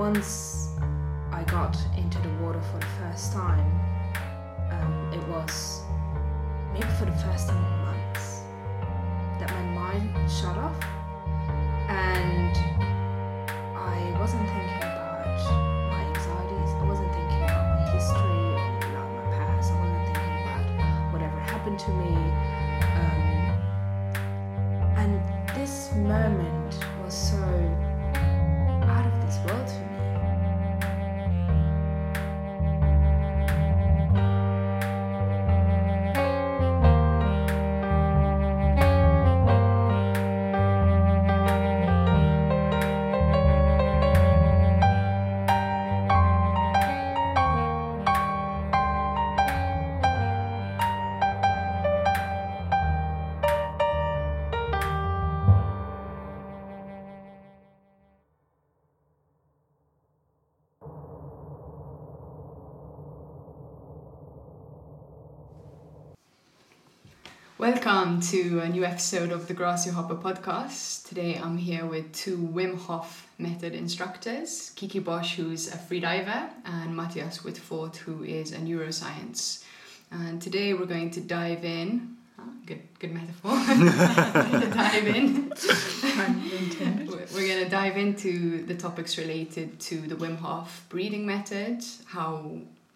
once I got into the water for the first time, um, it was maybe for the first time in months that my mind shut off. And Welcome to a new episode of the Grassy Hopper podcast. Today I'm here with two Wim Hof method instructors, Kiki Bosch, who's a freediver, and Matthias Whitford, who is a neuroscience. And today we're going to dive in. good, good metaphor. we're going to dive in. We're going to dive into the topics related to the Wim Hof breathing method, how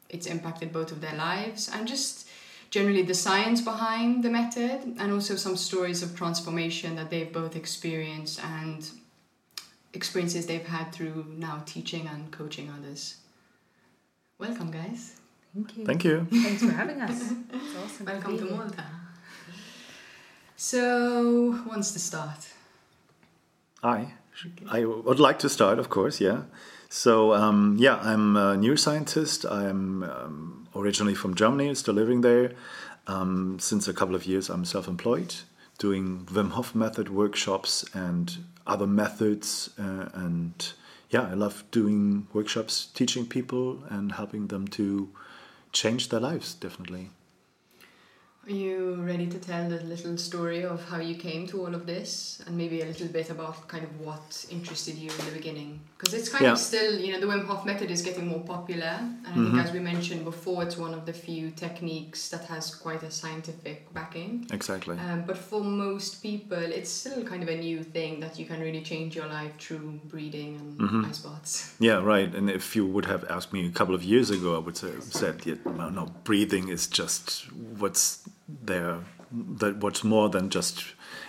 it's impacted both of their lives, and just generally the science behind the method, and also some stories of transformation that they've both experienced and experiences they've had through now teaching and coaching others. Welcome, guys. Thank you. Thank you. Thanks for having us. It's awesome. Welcome be to here. Malta. So, who wants to start? I I would like to start, of course. Yeah. So um, yeah, I'm a neuroscientist. I'm um, originally from Germany, still living there. Um, since a couple of years, I'm self-employed, doing Wim Hof method workshops and other methods. Uh, and yeah, I love doing workshops, teaching people and helping them to change their lives. Definitely. Are you ready to tell the little story of how you came to all of this and maybe a little bit about kind of what interested you in the beginning? Because it's kind Yeah. of still, you know, the Wim Hof method is getting more popular. And I think, Mhm. as we mentioned before, it's one of the few techniques that has quite a scientific backing. Exactly. Um, but for most people, it's still kind of a new thing that you can really change your life through breathing and Mhm. ice baths. Yeah, right. And if you would have asked me a couple of years ago, I would have said, yeah, no, no, breathing is just what's there, that what's more than just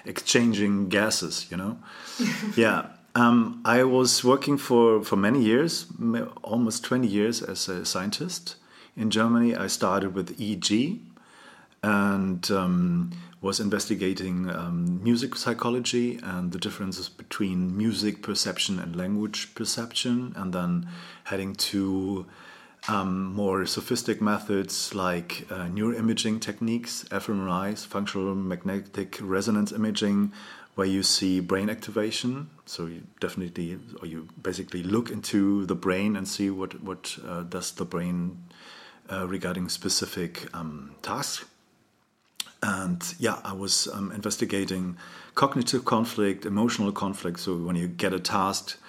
exchanging gases, you know? yeah. Um, I was working for, for many years, almost 20 years as a scientist in Germany. I started with EEG and um, was investigating um, music psychology and the differences between music perception and language perception, and then heading to um, more sophisticated methods like uh, neuroimaging techniques, fMRIs, functional magnetic resonance imaging, where you see brain activation. So you definitely, or you basically look into the brain and see what what uh, does the brain uh, regarding specific um, tasks. And yeah, I was um, investigating cognitive conflict, emotional conflict. So when you get a task,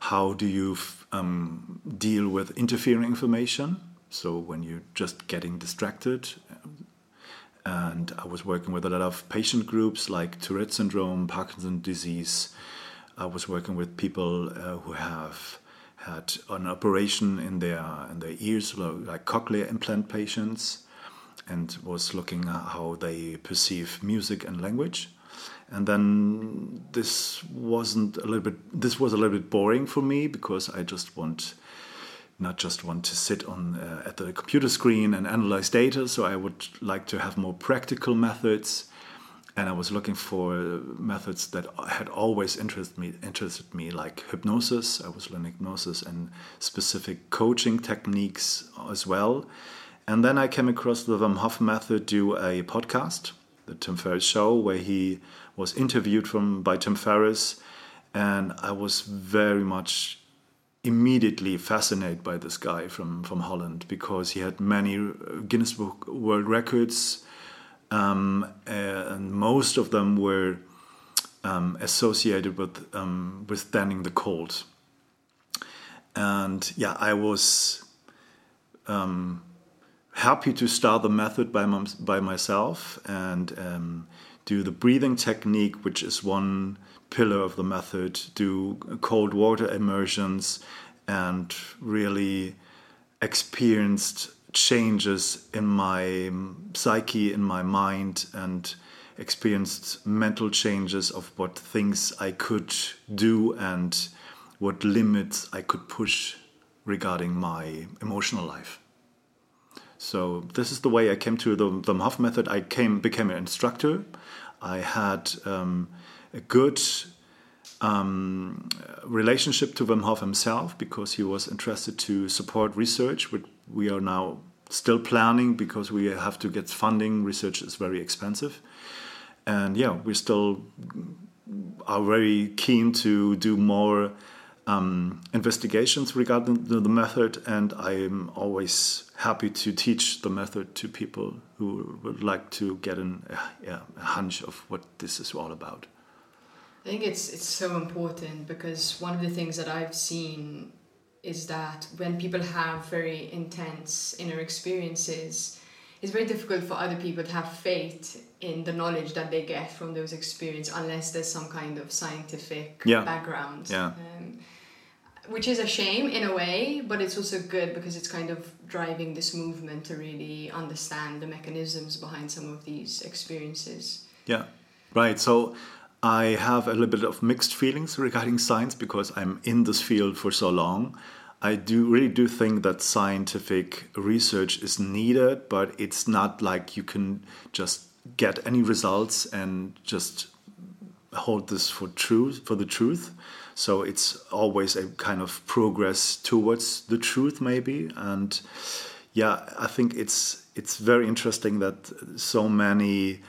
how do you um, deal with interfering information? So when you're just getting distracted. And I was working with a lot of patient groups like Tourette syndrome, Parkinson's disease. I was working with people uh, who have had an operation in their in their ears, like cochlear implant patients and was looking at how they perceive music and language. And then this wasn't a little bit. This was a little bit boring for me because I just want, not just want to sit on uh, at the computer screen and analyze data. So I would like to have more practical methods, and I was looking for methods that had always interested me. Interested me like hypnosis. I was learning hypnosis and specific coaching techniques as well. And then I came across the Wim Hof method do a podcast, the Tim Ferriss Show, where he was interviewed from by Tim Ferriss, and I was very much immediately fascinated by this guy from from Holland because he had many uh, Guinness Book World Records, um, and most of them were um, associated with um, withstanding the cold. And yeah, I was um, happy to start the method by, my, by myself and um, do the breathing technique, which is one pillar of the method, do cold water immersions, and really experienced changes in my psyche, in my mind, and experienced mental changes of what things I could do and what limits I could push regarding my emotional life. So this is the way I came to the Hof method. I came became an instructor. I had um, a good um, relationship to Wim Hof himself because he was interested to support research, which we are now still planning because we have to get funding. Research is very expensive, and yeah, we still are very keen to do more um, investigations regarding the, the, method, and I'm always happy to teach the method to people who would like to get an, yeah, a hunch of what this is all about. I think it's it's so important because one of the things that I've seen is that when people have very intense inner experiences, it's very difficult for other people to have faith in the knowledge that they get from those experiences unless there's some kind of scientific yeah. background. Yeah. Um, which is a shame in a way, but it's also good because it's kind of driving this movement to really understand the mechanisms behind some of these experiences. Yeah, right. So I have a little bit of mixed feelings regarding science because I'm in this field for so long. I do really do think that scientific research is needed, but it's not like you can just get any results and just hold this for truth for the truth. So it's always a kind of progress towards the truth, maybe. And yeah, I think it's it's very interesting that so many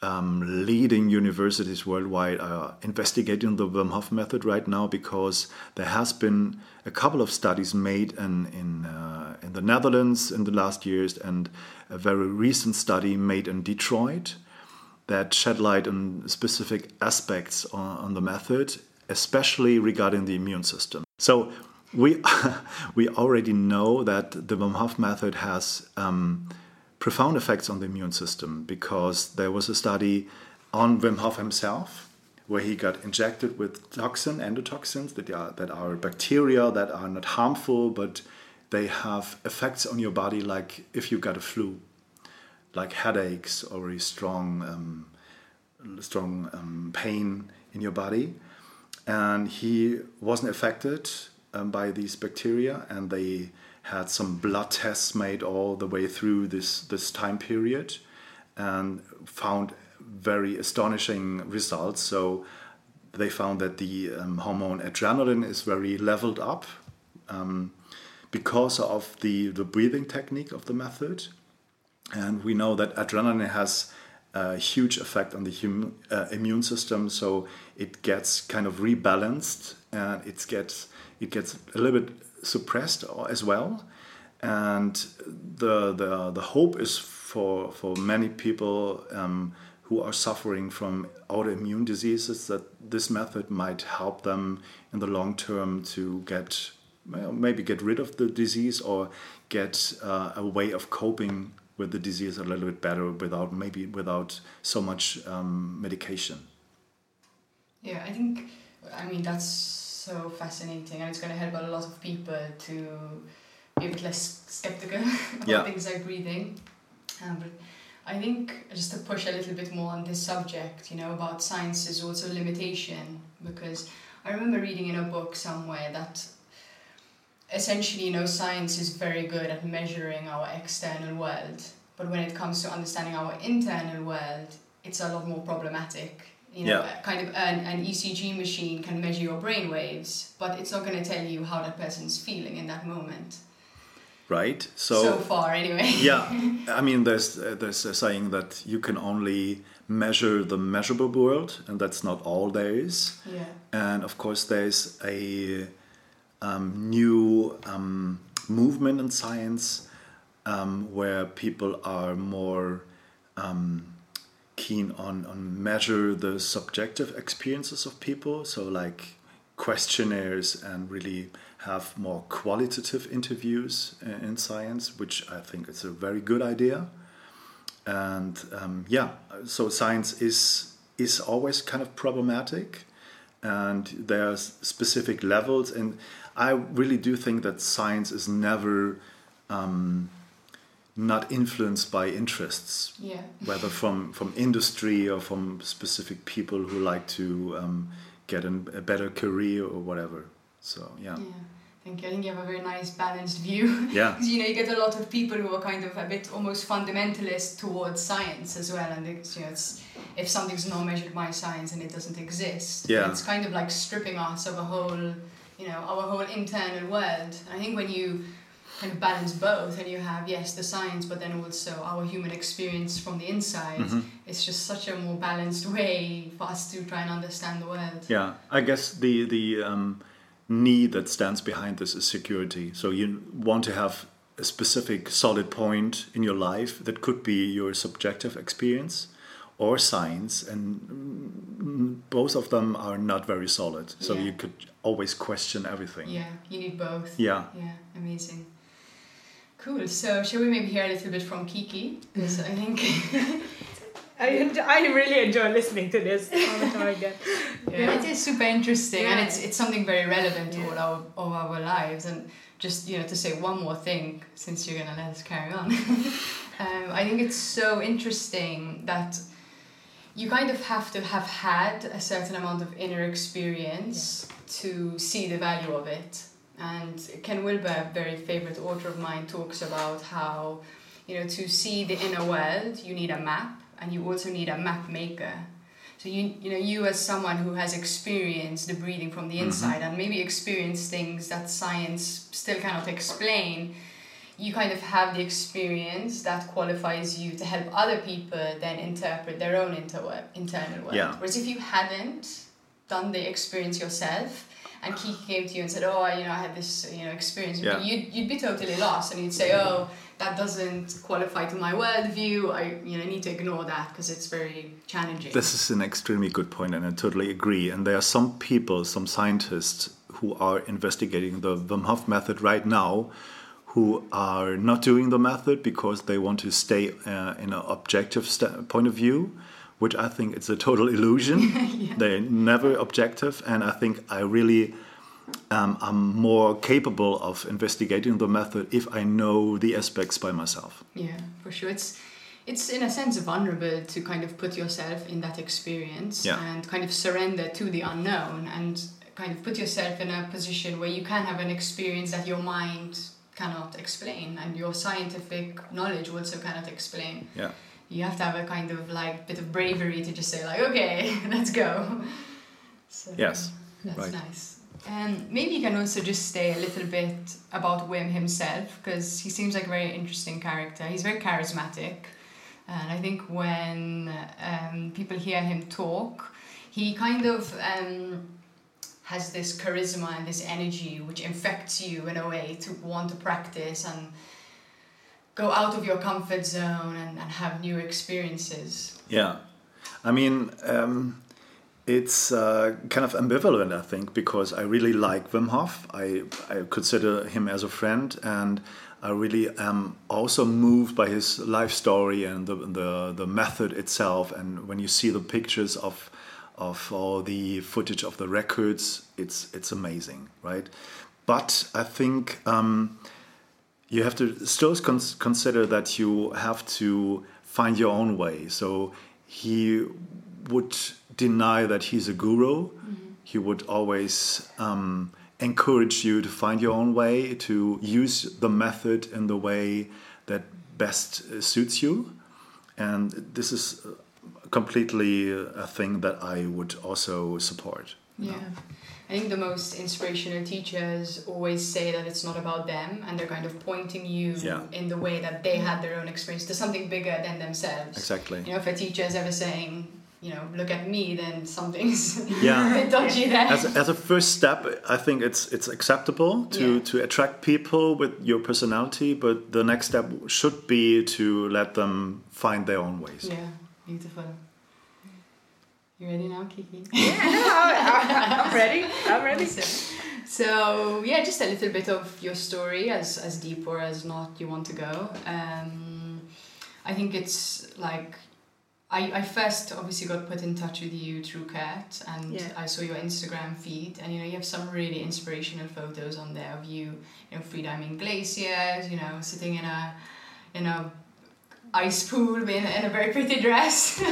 um, leading universities worldwide are investigating the Wim Hof method right now because there has been a couple of studies made in in, uh, in the Netherlands in the last years and a very recent study made in Detroit that shed light on specific aspects on, on the method especially regarding the immune system. So we we already know that the Wim Hof method has um, profound effects on the immune system because there was a study on Wim Hof himself where he got injected with toxin endotoxins that are that are bacteria that are not harmful but they have effects on your body like if you got a flu like headaches or a strong um, strong um, pain in your body and he wasn't affected um, by these bacteria and they had some blood tests made all the way through this this time period and found very astonishing results. So they found that the um, hormone adrenaline is very leveled up um, because of the, the breathing technique of the method. And we know that adrenaline has a huge effect on the hum, uh, immune system. So it gets kind of rebalanced and it gets it gets a little bit suppressed as well. And the the, the hope is for for many people um, who are suffering from autoimmune diseases that this method might help them in the long term to get well, maybe get rid of the disease or get uh, a way of coping with the disease a little bit better without maybe without so much um, medication. Yeah, I think I mean that's so fascinating, and it's going to help a lot of people to be a bit less skeptical about yeah. things like breathing. Um, but I think just to push a little bit more on this subject, you know, about science is also limitation because I remember reading in a book somewhere that essentially, you know, science is very good at measuring our external world, but when it comes to understanding our internal world, it's a lot more problematic. You know, yeah. kind of an, an ECG machine can measure your brain waves, but it's not going to tell you how that person's feeling in that moment. Right. So so far, anyway. yeah, I mean, there's uh, there's a saying that you can only measure the measurable world, and that's not all there is. Yeah. And of course, there's a um, new um, movement in science um, where people are more um, keen on, on measure the subjective experiences of people. So like questionnaires and really have more qualitative interviews uh, in science, which I think is a very good idea. And um, yeah, so science is is always kind of problematic, and there's specific levels, and I really do think that science is never. Um, not influenced by interests, Yeah. whether from, from industry or from specific people who like to um, get an, a better career or whatever. So yeah, Yeah. Thank you. I think you have a very nice balanced view. yeah, 'Cause, you know, you get a lot of people who are kind of a bit almost fundamentalist towards science as well, and it's, you know, it's if something's not measured by science and it doesn't exist, Yeah. it's kind of like stripping us of a whole, you know, our whole internal world. I think when you kind of balance both and you have yes the science, but then also our human experience from the inside, Mhm. it's just such a more balanced way for us to try and understand the world. yeah. I guess the the um, need that stands behind this is security. So you want to have a specific solid point in your life that could be your subjective experience or science, and mm, both of them are not very solid. So Yeah. you could always question everything. Yeah, you need both. Yeah. Yeah, amazing. Cool. So, shall we maybe hear a little bit from Kiki? Because I think I, I really enjoy listening to this all the time again. yeah, it is super interesting, and it's it's something very relevant to Yeah. all our all our lives. And just you know, to say one more thing, since you're gonna let us carry on, um, I think it's so interesting that you kind of have to have had a certain amount of inner experience to see the value of it. And Ken Wilber, a very favorite author of mine, talks about how, you know, to see the inner world, you need a map and you also need a map maker. So you you know you as someone who has experienced the breathing from the Mhm. inside and maybe experienced things that science still cannot explain, you kind of have the experience that qualifies you to help other people then interpret their own inter- internal world. Yeah. Whereas if you hadn't done the experience yourself, and Kiki came to you and said, "Oh, I, you know, I had this, you know, experience," Yeah. you'd, you'd be totally lost, and you'd say, "Oh, that doesn't qualify to my worldview. I, you know, need to ignore that because it's very challenging." This is an extremely good point, and I totally agree. And there are some people, some scientists, who are investigating the Wim Hof method right now, who are not doing the method because they want to stay uh, in an objective point of view, which I think it's a total illusion. They're never objective, and I think I really. Um, I'm more capable of investigating the method if I know the aspects by myself. Yeah, for sure. It's it's in a sense vulnerable to kind of put yourself in that experience Yeah. and kind of surrender to the unknown and kind of put yourself in a position where you can have an experience that your mind cannot explain and your scientific knowledge also cannot explain. Yeah. You have to have a kind of like bit of bravery to just say like, okay, let's go. So, Yes, that's right. nice. And maybe you can also just say a little bit about Wim himself, because he seems like a very interesting character. He's very charismatic. And I think when um, people hear him talk, he kind of um, has this charisma and this energy which infects you in a way to want to practice and go out of your comfort zone and, and have new experiences. Yeah, I mean, um, it's uh, kind of ambivalent, I think, because I really like Wim Hof. I, I consider him as a friend, and I really am also moved by his life story and the, the, the method itself. And when you see the pictures of of all the footage of the records, it's it's amazing, right? But I think. Um, you have to still cons- consider that you have to find your own way. So he would deny that he's a guru. He would always um, encourage you to find your own way, to use the method in the way that best uh, suits you. And this is uh, completely a thing that I would also support. Yeah. I think the most inspirational teachers always say that it's not about them and they're kind of pointing you Yeah. in the way that they had their own experience to something bigger than themselves. Exactly. You know, if a teacher is ever saying, you know, look at me, then something's Yeah. a bit dodgy there. as, as a first step, I think it's it's acceptable to, Yeah. to attract people with your personality, but the next step should be to let them find their own ways. yeah, beautiful. You ready now, Kiki? Yeah, no, I'm ready. I'm ready. Awesome. So yeah, just a little bit of your story, as as deep or as not you want to go. Um, I think it's like I, I first obviously got put in touch with you through Cat and Yeah. I saw your Instagram feed and you know you have some really inspirational photos on there of you you know freediving glaciers you know sitting in a in a ice pool in, in a very pretty dress.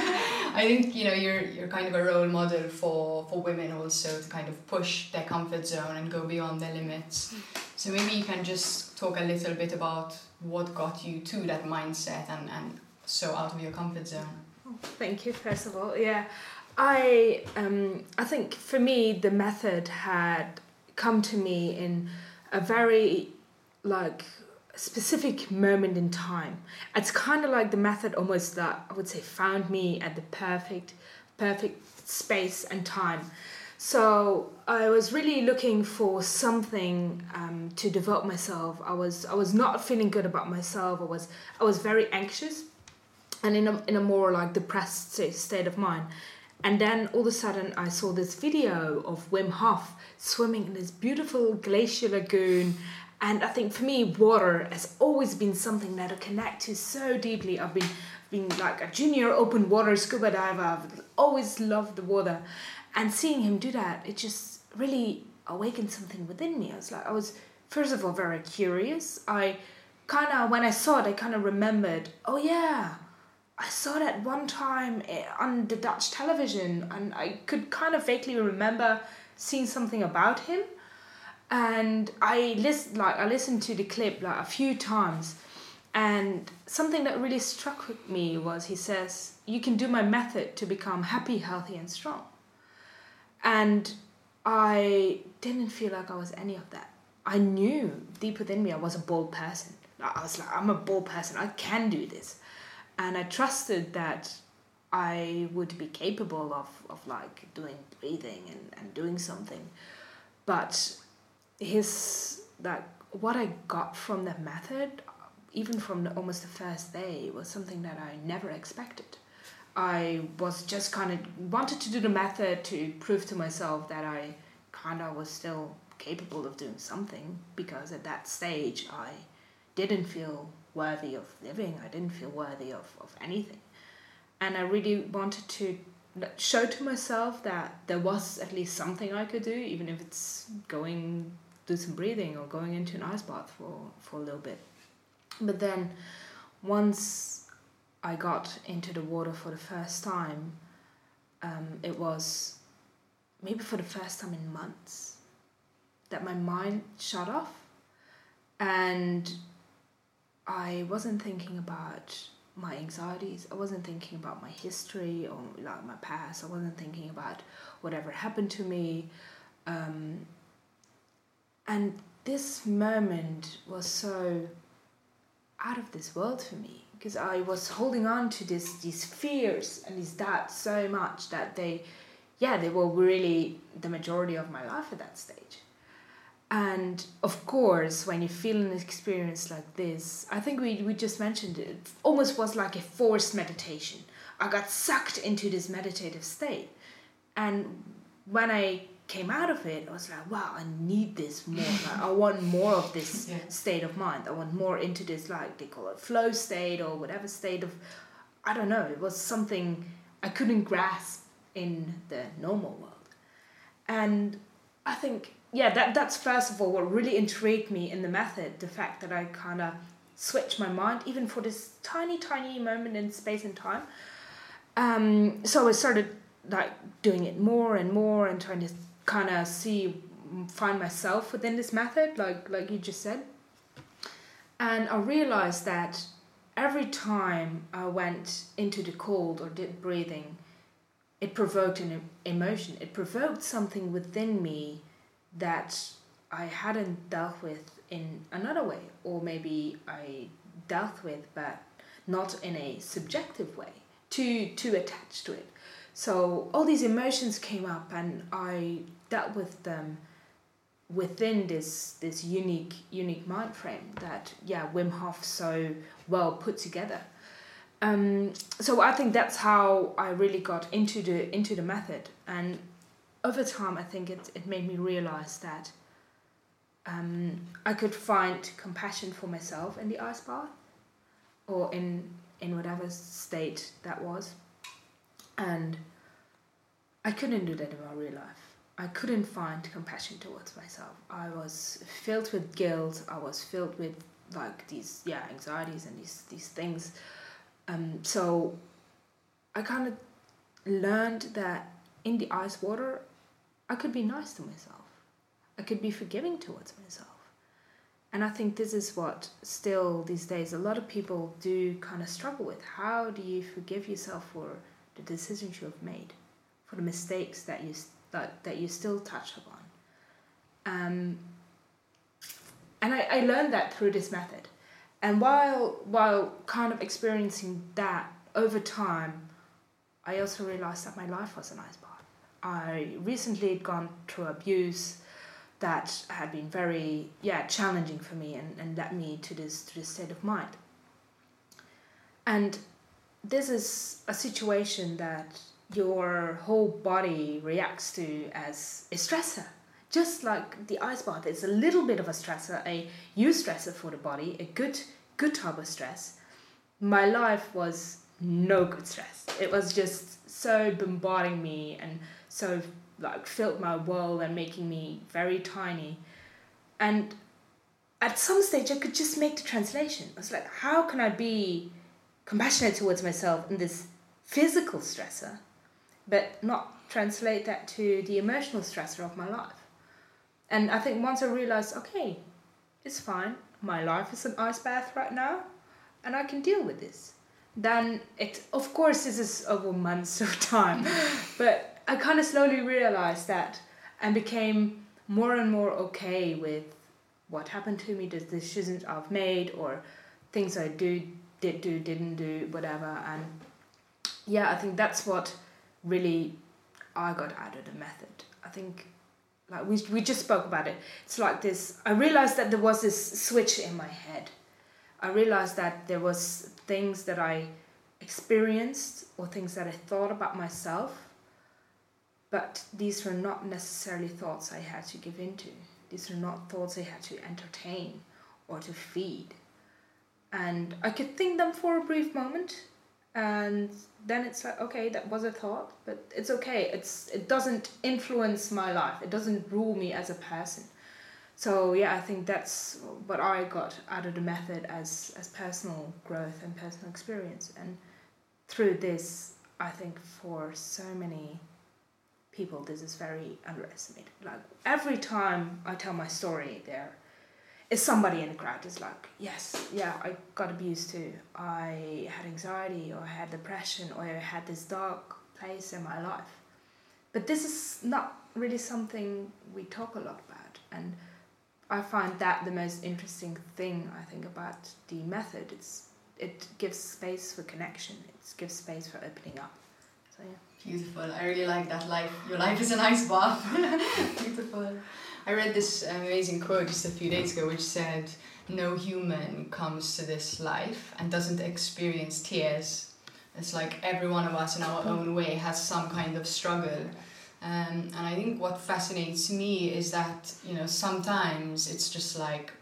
I think you know you're you're kind of a role model for for women also to kind of push their comfort zone and go beyond their limits. So maybe you can just talk a little bit about what got you to that mindset and and so out of your comfort zone. Thank you. First of all, yeah, I um I think for me the method had come to me in a very like specific moment in time. It's kind of like the method almost that I would say found me at the perfect perfect space and time. So I was really looking for something um, to devote myself. I was I was not feeling good about myself. I was I was very anxious and in a, in a more like depressed state of mind. And then all of a sudden, I saw this video of Wim Hof swimming in this beautiful glacier lagoon. And I think for me, water has always been something that I connect to so deeply. I've been been like a junior open water scuba diver. I've always loved the water, and seeing him do that, it just really awakened something within me. I was like, I was first of all very curious. I kind of when I saw it, I kind of remembered. Oh yeah, I saw that one time eh, on the Dutch television, and I could kind of vaguely remember seeing something about him. And I list like I listened to the clip like a few times, and something that really struck me was he says, "You can do my method to become happy, healthy, and strong." And I didn't feel like I was any of that. I knew deep within me I was a bold person. I was like, I'm a bold person. I can do this and I trusted that I would be capable of, of like doing breathing and, and doing something. But his like what I got from the method, even from the, almost the first day, was something that I never expected. I was just kind of wanted to do the method to prove to myself that I kind of was still capable of doing something because at that stage I didn't feel worthy of living. I didn't feel worthy of, of anything. And I really wanted to show to myself that there was at least something I could do, even if it's going do some breathing or going into an ice bath for, for a little bit. But then once I got into the water for the first time, um, it was maybe for the first time in months that my mind shut off and I wasn't thinking about my anxieties. I wasn't thinking about my history or like my past. I wasn't thinking about whatever happened to me. Um, and this moment was so out of this world for me because I was holding on to this these fears and these doubts so much that they, yeah, they were really the majority of my life at that stage. And of course, when you feel an experience like this, I think we, we just mentioned it, it almost was like a forced meditation. I got sucked into this meditative state. And when I came out of it, I was like, wow, I need this more. Like, I want more of this Yeah. state of mind. I want more into this, like they call it flow state or whatever state of, I don't know, it was something I couldn't grasp in the normal world. And I think, yeah, that, that's first of all what really intrigued me in the method the fact that I kind of switched my mind, even for this tiny, tiny moment in space and time. Um, so I started like doing it more and more and trying to kind of see, find myself within this method, like like you just said. And I realized that every time I went into the cold or did breathing, it provoked an emotion. It provoked something within me that I hadn't dealt with in another way, or maybe I dealt with, but not in a subjective way, too too attached to it. So all these emotions came up, and I dealt with them within this this unique unique mind frame that yeah Wim Hof so well put together. Um, so I think that's how I really got into the into the method, and over time, I think it, it made me realize that um, I could find compassion for myself in the ice bath or in, in whatever state that was. And I couldn't do that in my real life. I couldn't find compassion towards myself. I was filled with guilt. I was filled with like these yeah anxieties and these these things. Um, so I kind of learned that in the ice water, I could be nice to myself. I could be forgiving towards myself. And I think this is what still these days a lot of people do kind of struggle with. How do you forgive yourself for the decisions you have made, for the mistakes that you that, that you still touch upon? Um, and I, I learned that through this method. And while while kind of experiencing that over time, I also realized that my life was an ice bath. I recently had gone through abuse that had been very yeah challenging for me and, and led me to this to this state of mind. And this is a situation that your whole body reacts to as a stressor. Just like the ice bath is a little bit of a stressor, a eustressor for the body, a good good type of stress. My life was no good stress. It was just so bombarding me and so like filled my world and making me very tiny. And at some stage, I could just make the translation. I was like, how can I be compassionate towards myself in this physical stressor, but not translate that to the emotional stressor of my life? And I think once I realized, okay, it's fine. My life is an ice bath right now, and I can deal with this. Then it, of course, this is over months of time, but I kind of slowly realized that and became more and more okay with what happened to me, the decisions I've made, or things I do, did do, didn't do, whatever. And yeah, I think that's what really I got out of the method. I think like we, we just spoke about it. It's like this. I realized that there was this switch in my head. I realized that there was things that I experienced or things that I thought about myself but these were not necessarily thoughts I had to give into. These were not thoughts I had to entertain or to feed. And I could think them for a brief moment, and then it's like, okay, that was a thought, but it's okay. It's it doesn't influence my life. It doesn't rule me as a person. So yeah, I think that's what I got out of the method as as personal growth and personal experience. And through this, I think for so many people this is very underestimated. Like every time I tell my story, there is somebody in the crowd is like, yes, yeah, I got abused too. I had anxiety or I had depression or I had this dark place in my life. But this is not really something we talk a lot about. And I find that the most interesting thing I think about the method. It's it gives space for connection. It gives space for opening up. So yeah. Beautiful. I really like that life. Your life is a nice bath. Beautiful. I read this amazing quote just a few days ago which said, No human comes to this life and doesn't experience tears. It's like every one of us in our own way has some kind of struggle. Um, and I think what fascinates me is that, you know, sometimes it's just like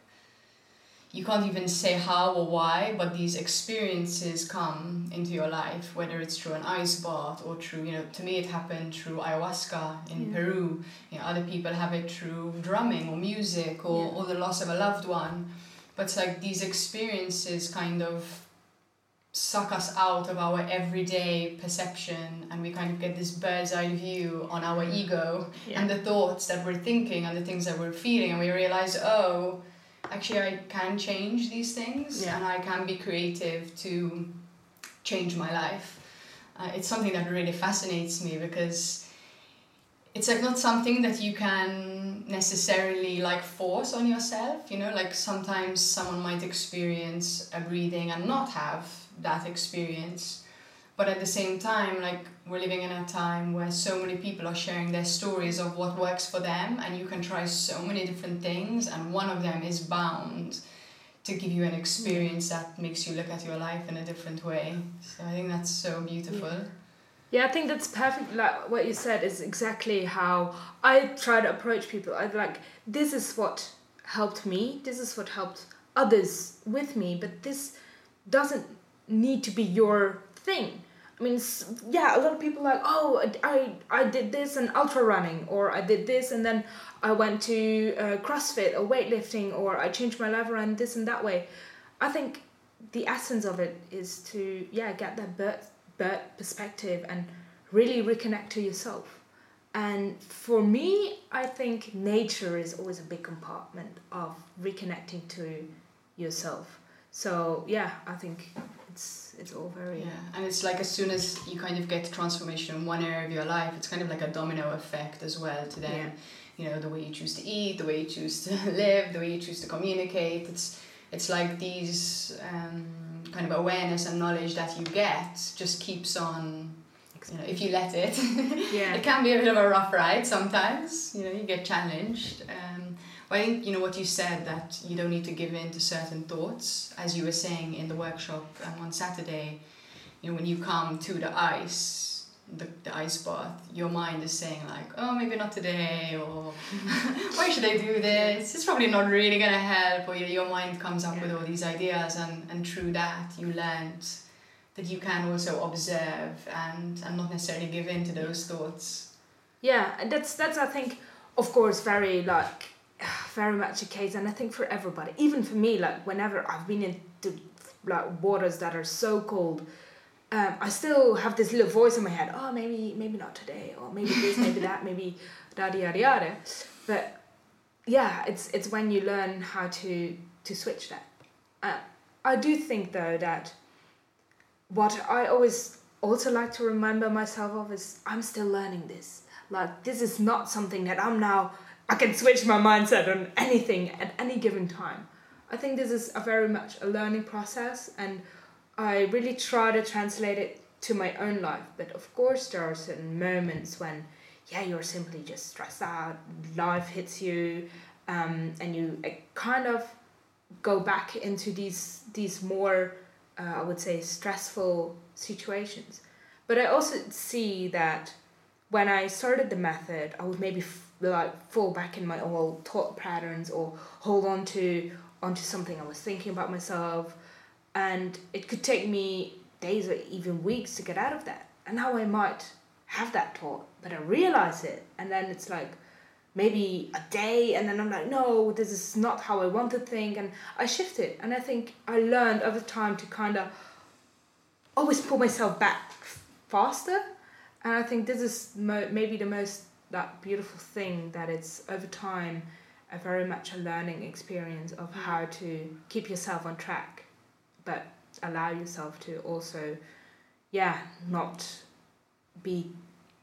you can't even say how or why, but these experiences come into your life, whether it's through an ice bath or through, you know, to me it happened through ayahuasca in yeah. Peru. You know, other people have it through drumming or music or, yeah. or the loss of a loved one. But it's like these experiences kind of suck us out of our everyday perception and we kind of get this bird's eye view on our ego yeah. and the thoughts that we're thinking and the things that we're feeling and we realize, oh, actually I can change these things yeah. and I can be creative to change my life. Uh, it's something that really fascinates me because it's like not something that you can necessarily like force on yourself you know like sometimes someone might experience a breathing and not have that experience but at the same time like we're living in a time where so many people are sharing their stories of what works for them and you can try so many different things and one of them is bound to give you an experience that makes you look at your life in a different way so i think that's so beautiful yeah, I think that's perfect. Like what you said is exactly how I try to approach people. I like this is what helped me. This is what helped others with me. But this doesn't need to be your thing. I mean, yeah, a lot of people like, oh, I, I did this and ultra running, or I did this and then I went to uh, CrossFit or weightlifting, or I changed my life around this and that way. I think the essence of it is to, yeah, get that bird, bird perspective and really reconnect to yourself. And for me, I think nature is always a big compartment of reconnecting to yourself. So, yeah, I think it's it's all very yeah and it's like as soon as you kind of get transformation in one area of your life it's kind of like a domino effect as well to then yeah. you know the way you choose to eat the way you choose to live the way you choose to communicate. It's it's like these um, kind of awareness and knowledge that you get just keeps on you know if you let it. Yeah. It can be a bit of a rough ride sometimes you know you get challenged um, I think you know what you said that you don't need to give in to certain thoughts, as you were saying in the workshop um, on Saturday. You know, when you come to the ice, the, the ice bath, your mind is saying like, oh, maybe not today, or why should I do this? It's probably not really gonna help, or you know, your mind comes up yeah. with all these ideas, and and through that you learned that you can also observe and and not necessarily give in to those thoughts. Yeah, and that's that's I think, of course, very like very much a case and i think for everybody even for me like whenever i've been into like waters that are so cold um, i still have this little voice in my head oh maybe maybe not today or maybe this maybe that maybe yada yada yada. But yeah it's it's when you learn how to to switch that. Uh, i do think though that what i always also like to remember myself of is i'm still learning this. Like this is not something that i'm now I can switch my mindset on anything at any given time. I think this is a very much a learning process, and I really try to translate it to my own life. But of course, there are certain moments when, yeah, you're simply just stressed out, life hits you, um, and you uh, kind of go back into these these more, uh, I would say, stressful situations. But I also see that when I started the method, I would maybe like fall back in my old thought patterns or hold on to onto something I was thinking about myself, and it could take me days or even weeks to get out of that. And now I might have that thought, but I realize it, and then it's like maybe a day, and then I'm like, no, this is not how I want to think, and I shift it. And I think I learned over time to kind of always pull myself back faster, and I think this is mo- maybe the most that beautiful thing that it's over time a very much a learning experience of mm. how to keep yourself on track but allow yourself to also yeah not be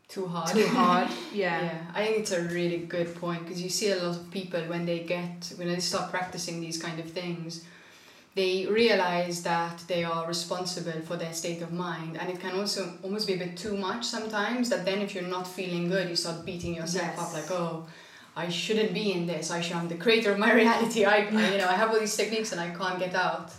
too hard too hard yeah yeah i think it's a really good point because you see a lot of people when they get when they start practicing these kind of things they realize that they are responsible for their state of mind and it can also almost be a bit too much sometimes that then if you're not feeling good you start beating yourself yes. up like oh i shouldn't be in this. I should i'm the creator of my reality. I, I you know i have all these techniques and i can't get out.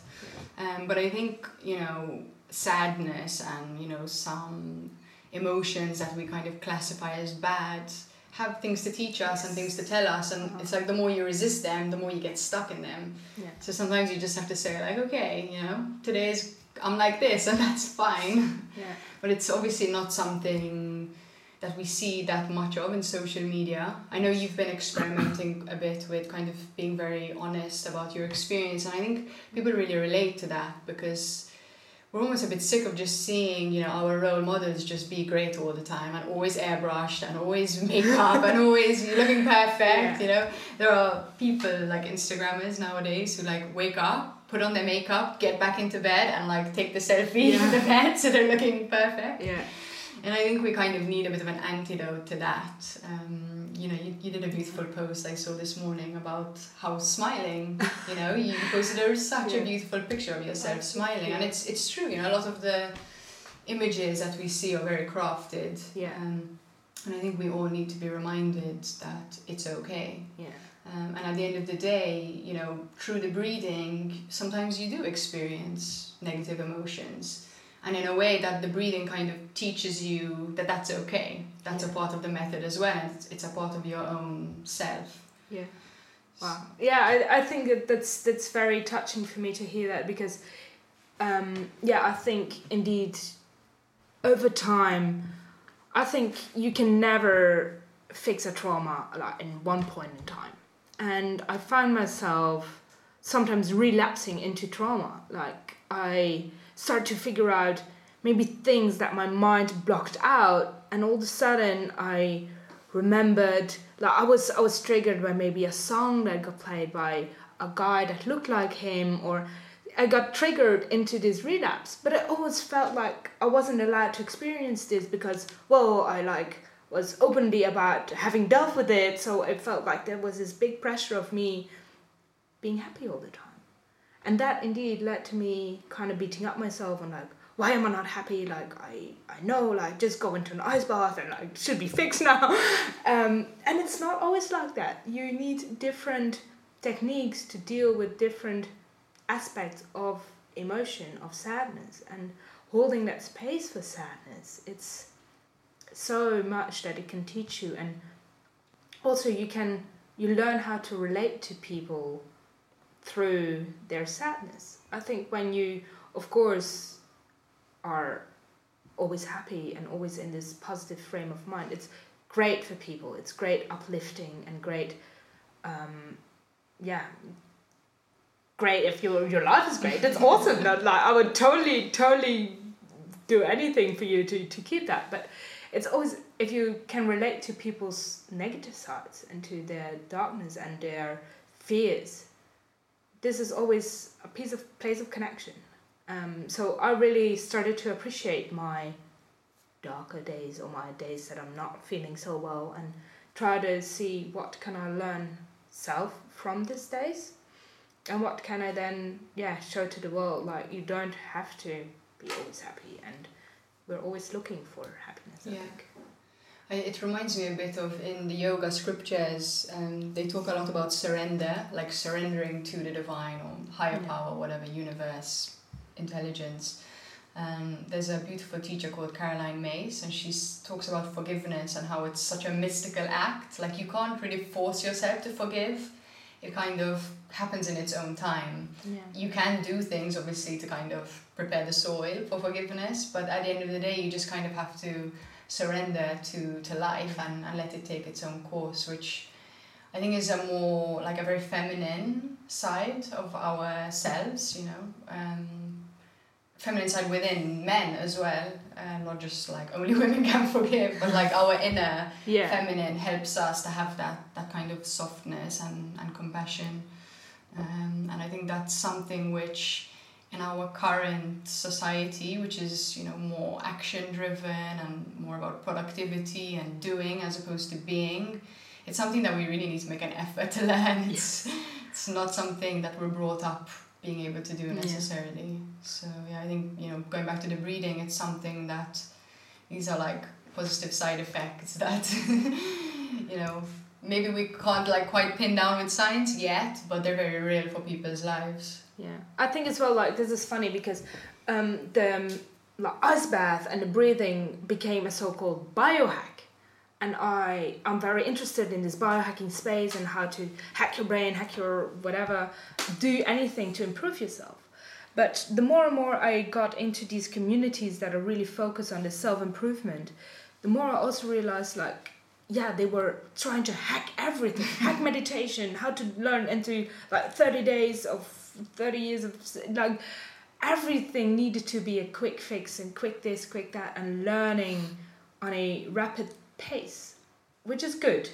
Um, but i think you know sadness and you know some emotions that we kind of classify as bad have things to teach us and things to tell us and uh-huh. it's like the more you resist them the more you get stuck in them yeah. so sometimes you just have to say like okay you know today's i'm like this and that's fine yeah. but it's obviously not something that we see that much of in social media i know you've been experimenting a bit with kind of being very honest about your experience and i think people really relate to that because we're almost a bit sick of just seeing you know our role models just be great all the time and always airbrushed and always makeup and always looking perfect yeah. you know there are people like instagrammers nowadays who like wake up put on their makeup get back into bed and like take the selfie yeah. in the bed so they're looking perfect yeah and I think we kind of need a bit of an antidote to that. Um, you know, you, you did a beautiful post I saw this morning about how smiling, you know, you posted a, such yeah. a beautiful picture of yourself smiling. And it's, it's true, you know, a lot of the images that we see are very crafted. Yeah. Um, and I think we all need to be reminded that it's okay. Yeah. Um, and at the end of the day, you know, through the breathing, sometimes you do experience negative emotions and in a way that the breathing kind of teaches you that that's okay that's a part of the method as well it's, it's a part of your own self Yeah. Wow. Yeah, I, I think that that's that's very touching for me to hear that because, um, yeah, I think indeed, over time, I think you can never fix a trauma like in one point in time, and I find myself sometimes relapsing into trauma. Like I start to figure out maybe things that my mind blocked out, and all of a sudden I remembered like I was I was triggered by maybe a song that got played by a guy that looked like him or I got triggered into this relapse. But I always felt like I wasn't allowed to experience this because well I like was openly about having dealt with it. So it felt like there was this big pressure of me being happy all the time and that indeed led to me kind of beating up myself and like why am I not happy? Like I, I know, like just go into an ice bath and like should be fixed now. Um, and it's not always like that. You need different techniques to deal with different aspects of emotion, of sadness, and holding that space for sadness. It's so much that it can teach you, and also you can you learn how to relate to people through their sadness. I think when you, of course are always happy and always in this positive frame of mind. It's great for people. It's great uplifting and great, um, yeah, great if your your life is great. That's awesome. Like I would totally totally do anything for you to to keep that. But it's always if you can relate to people's negative sides and to their darkness and their fears. This is always a piece of place of connection. Um, so I really started to appreciate my darker days or my days that I'm not feeling so well and try to see what can I learn self from these days. And what can I then yeah show to the world like you don't have to be always happy and we're always looking for happiness I Yeah. Think. It reminds me a bit of in the yoga scriptures, um, they talk a lot about surrender, like surrendering to the divine or higher Yeah. power, whatever, universe, intelligence. Um, there's a beautiful teacher called Caroline Myss, and she talks about forgiveness and how it's such a mystical act. Like you can't really force yourself to forgive, it kind of happens in its own time Yeah. you can do things obviously to kind of prepare the soil for forgiveness but at the end of the day you just kind of have to surrender to, to life and, and let it take its own course which i think is a more like a very feminine side of ourselves you know um, feminine side within men as well and not just like only women can forgive but like our inner Yeah. feminine helps us to have that that kind of softness and, and compassion um, and I think that's something which in our current society which is you know more action driven and more about productivity and doing as opposed to being it's something that we really need to make an effort to learn. It's, it's not something that we're brought up being able to do Yeah. necessarily. So yeah I think you know going back to the breathing it's something that these are like positive side effects that you know maybe we can't like quite pin down with science yet but they're very real for people's lives Yeah, I think as well. Like this is funny because um, the um, like ice bath and the breathing became a so-called biohack, and I I'm very interested in this biohacking space and how to hack your brain, hack your whatever, do anything to improve yourself. But the more and more I got into these communities that are really focused on the self improvement, the more I also realized like yeah they were trying to hack everything hack meditation how to learn into like 30 days of 30 years of like everything needed to be a quick fix and quick this quick that and learning on a rapid pace which is good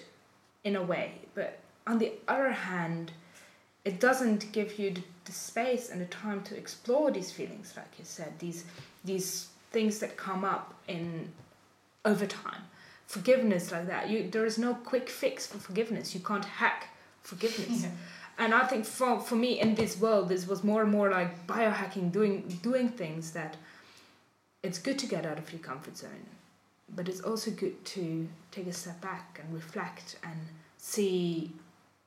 in a way. But on the other hand it doesn't give you the, space and the time to explore these feelings like you said these these things that come up in over time forgiveness like that you there is no quick fix for forgiveness. You can't hack forgiveness. Yeah. And i think for for me in this world this was more and more like biohacking doing doing things that it's good to get out of your comfort zone but it's also good to take a step back and reflect and see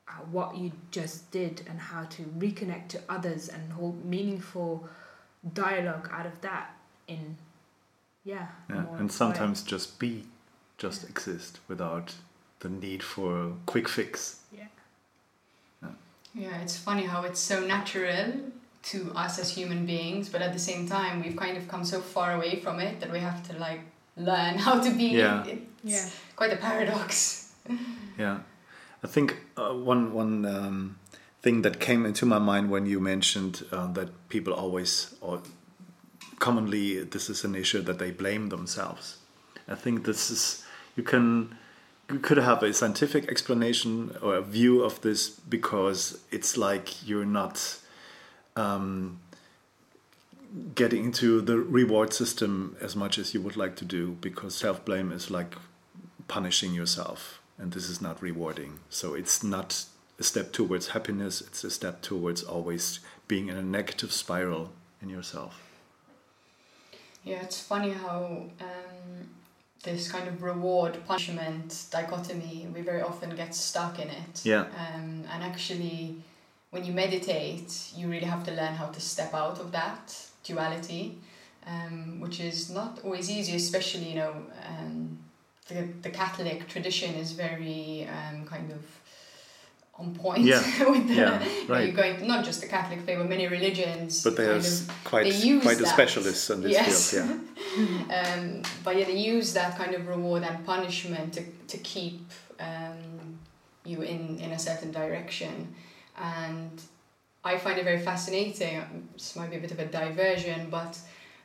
uh, what you just did and how to reconnect to others and hold meaningful dialogue out of that in yeah, Yeah, and way. sometimes just be, just exist without the need for a quick fix. yeah Yeah, it's funny how it's so natural to us as human beings, but at the same time, we've kind of come so far away from it that we have to like learn how to be. Yeah. It's yeah quite a paradox. Yeah, I think uh, one one um, thing that came into my mind when you mentioned uh, that people always or commonly this is an issue that they blame themselves. I think this is you can you could have a scientific explanation or a view of this because it's like you're not um, getting into the reward system as much as you would like to do because self blame is like punishing yourself and this is not rewarding. So it's not a step towards happiness it's a step towards always being in a negative spiral in yourself. Yeah, it's funny how um, this kind of reward punishment dichotomy, we very often get stuck in it. Yeah. Um, and actually, when you meditate, you really have to learn how to step out of that duality, um, which is not always easy, especially, you know, um, the, the Catholic tradition is very um, kind of on point Yeah. with the, Yeah, you're right. going not just the Catholic faith, but many religions. but they're kind of quite they quite a that. specialist in this Yes. field yeah um, but yeah, they use that kind of reward and punishment to, to keep um, you in, in a certain direction. And I find it very fascinating. This might be a bit of a diversion, but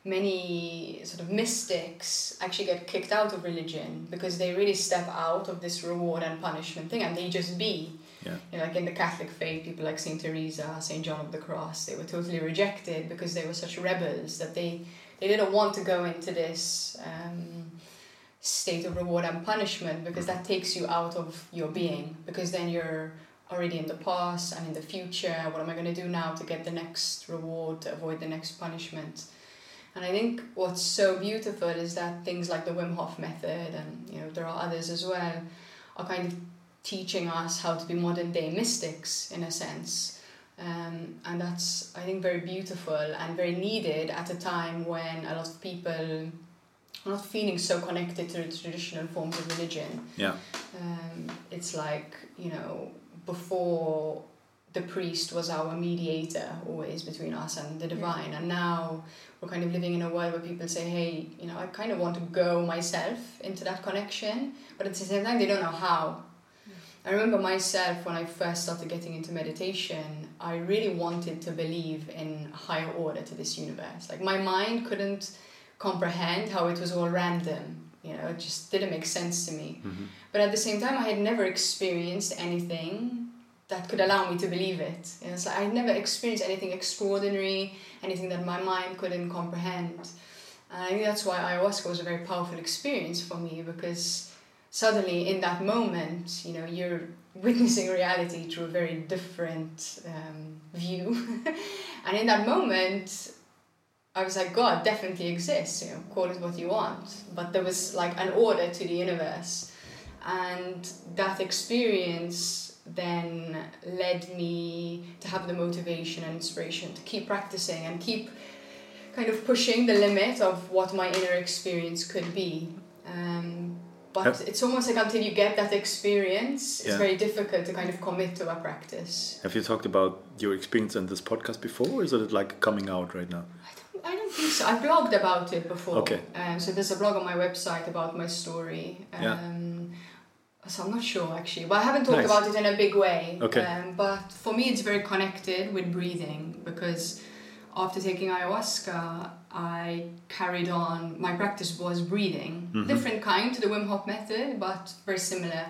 many sort of mystics actually get kicked out of religion because they really step out of this reward and punishment thing and they just be. Yeah. You know, like in the Catholic faith, people like Saint Teresa, Saint John of the Cross, they were totally rejected because they were such rebels that they they didn't want to go into this um, state of reward and punishment because that takes you out of your being because then you're already in the past and in the future what am i going to do now to get the next reward to avoid the next punishment and i think what's so beautiful is that things like the wim hof method and you know there are others as well are kind of teaching us how to be modern day mystics in a sense um, and that's I think very beautiful and very needed at a time when a lot of people are not feeling so connected to the traditional forms of religion. yeah Um, it's like you know before the priest was our mediator always between us and the divine, and now we're kind of living in a world where people say, hey, you know, I kind of want to go myself into that connection, but at the same time they don't know how. I remember myself when I first started getting into meditation, I really wanted to believe in a higher order to this universe. Like my mind couldn't comprehend how it was all random. You know, it just didn't make sense to me. Mhm. But at the same time, I had never experienced anything that could allow me to believe it. You know, so I had never experienced anything extraordinary, anything that my mind couldn't comprehend. And I think that's why ayahuasca was a very powerful experience for me because suddenly in that moment, you know, you're witnessing reality through a very different um, view. and in that moment, I was like, God definitely exists, you know, call it what you want. But there was like an order to the universe. And that experience then led me to have the motivation and inspiration to keep practicing and keep kind of pushing the limit of what my inner experience could be. Um, but Have- it's almost like until you get that experience, it's Yeah. very difficult to kind of commit to a practice. have you talked about your experience in this podcast before or is it like coming out right now I don't I don't think so. I blogged about it before. Okay. Um, so there's a blog on my website about my story. Um, Yeah. So I'm not sure actually, but I haven't talked Nice. about it in a big way. Okay. Um, but for me, it's very connected with breathing because after taking ayahuasca, I carried on. My practice was breathing, Mhm. different kind to the Wim Hof method, but very similar.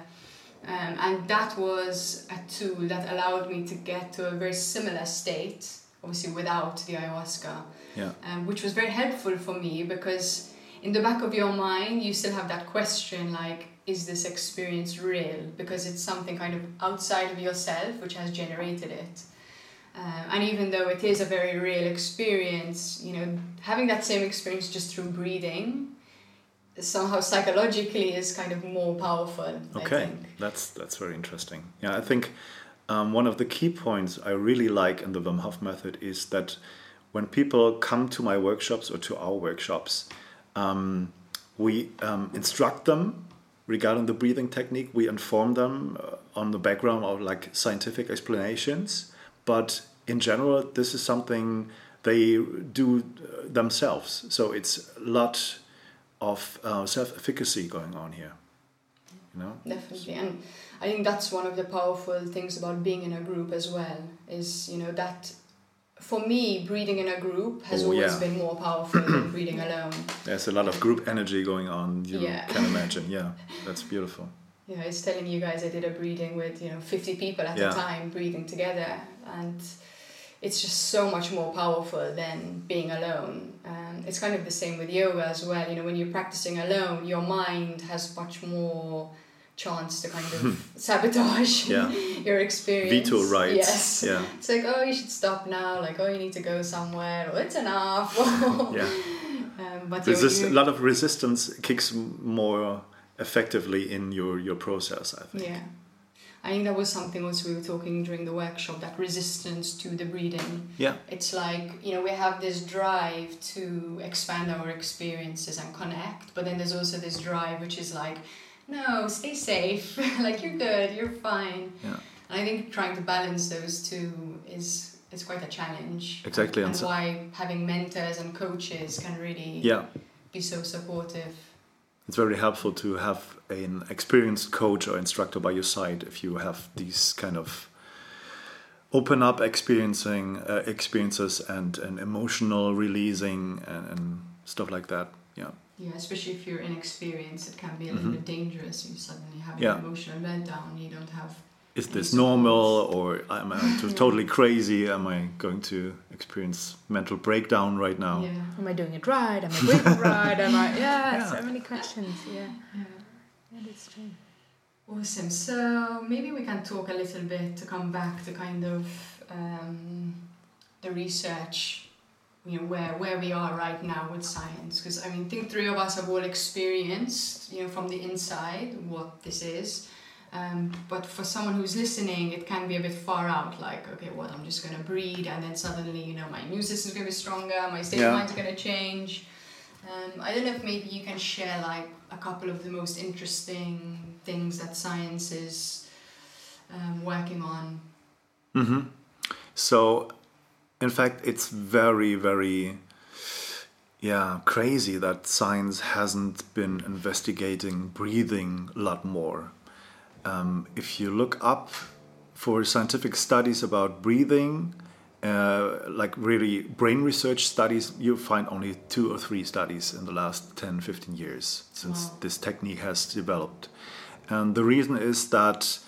Um, and that was a tool that allowed me to get to a very similar state, obviously without the ayahuasca yeah um, which was very helpful for me because in the back of your mind you still have that question like is this experience real because it's something kind of outside of yourself which has generated it um, and even though it is a very real experience you know having that same experience just through breathing somehow psychologically is kind of more powerful i Okay, that's that's very interesting. Yeah, I think um, one of the key points I really like in the Wim Hof method is that when people come to my workshops or to our workshops, um, we um, instruct them regarding the breathing technique. We inform them uh, on the background of like scientific explanations, but in general, this is something they do uh, themselves. So it's a lot of uh, self-efficacy going on here. You know. Definitely, and I think that's one of the powerful things about being in a group as well. Is you know that for me, breathing in a group has Oh, always yeah. been more powerful than breathing alone. There's a lot of group energy going on. You Yeah. can imagine. Yeah, that's beautiful. Yeah, know, I was telling you guys I did a breathing with you know fifty people at Yeah. a time breathing together, and it's just so much more powerful than being alone. Um, it's kind of the same with yoga as well. You know, when you're practicing alone, your mind has much more chance to kind of sabotage Yeah. your experience. Veto rights. Yes. Yeah. It's like, oh, you should stop now. Like, oh, you need to go somewhere. Or it's enough. Yeah. um, but Resist, a lot of resistance kicks more effectively in your, your process, I think. Yeah. I think that was something also we were talking during the workshop that resistance to the breathing. Yeah. It's like, you know, we have this drive to expand our experiences and connect, but then there's also this drive which is like, no, stay safe. like you're good, you're fine. Yeah. And I think trying to balance those two is is quite a challenge. Exactly, And, and so- why having mentors and coaches can really Yeah. be so supportive. It's very helpful to have an experienced coach or instructor by your side if you have these kind of open up experiencing uh, experiences and, and emotional releasing and, and stuff like that. Yeah. Yeah, especially if you're inexperienced, it can be a little Mhm. bit dangerous. You suddenly have Yeah. an emotional meltdown. You don't have. Is this normal or am I t- totally crazy? Am I going to experience mental breakdown right now? Yeah. Am I doing it right? Am I breathing right? Am I? Yeah, Yeah. so many questions. Yeah, yeah. yeah, that's true. Awesome. So maybe we can talk a little bit to come back to kind of um, the research. You know where where we are right now with science, because I mean, I think three of us have all experienced, you know, from the inside what this is. Um, but for someone who's listening, it can be a bit far out. Like, okay, well, I'm just gonna breathe, and then suddenly, you know, my immune system's gonna be stronger, my state Yeah. of mind's gonna change. Um, I don't know if maybe you can share like a couple of the most interesting things that science is um, working on. hmm So, in fact, it's very, very, yeah, crazy that science hasn't been investigating breathing a lot more. Um, if you look up for scientific studies about breathing, uh, like really brain research studies, you find only two or three studies in the last 10, 15 years since Wow. this technique has developed. And the reason is that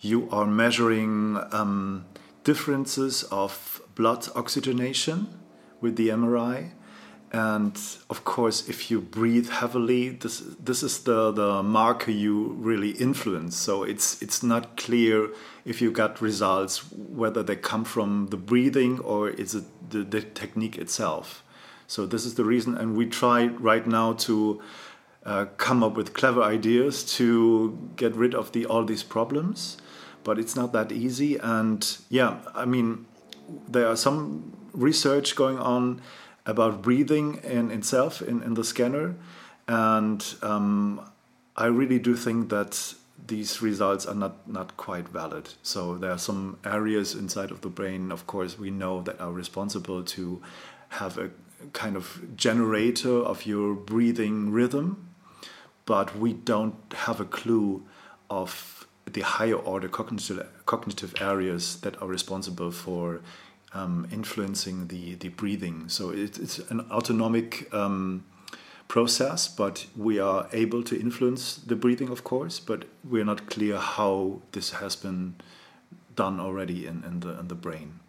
you are measuring um, differences of blood oxygenation with the MRI. And of course, if you breathe heavily, this this is the, the marker you really influence. So it's it's not clear if you got results whether they come from the breathing or is it the, the technique itself. So this is the reason, and we try right now to uh, come up with clever ideas to get rid of the all these problems, but it's not that easy. And yeah, I mean, there are some research going on about breathing in itself in, in the scanner, and um, I really do think that these results are not, not quite valid. So there are some areas inside of the brain, of course, we know that are responsible to have a kind of generator of your breathing rhythm, but we don't have a clue of the higher order cognitive, cognitive areas that are responsible for um, influencing the, the breathing. So it, it's an autonomic um, process, but we are able to influence the breathing, of course, but we're not clear how this has been done already in, in, the, in the brain.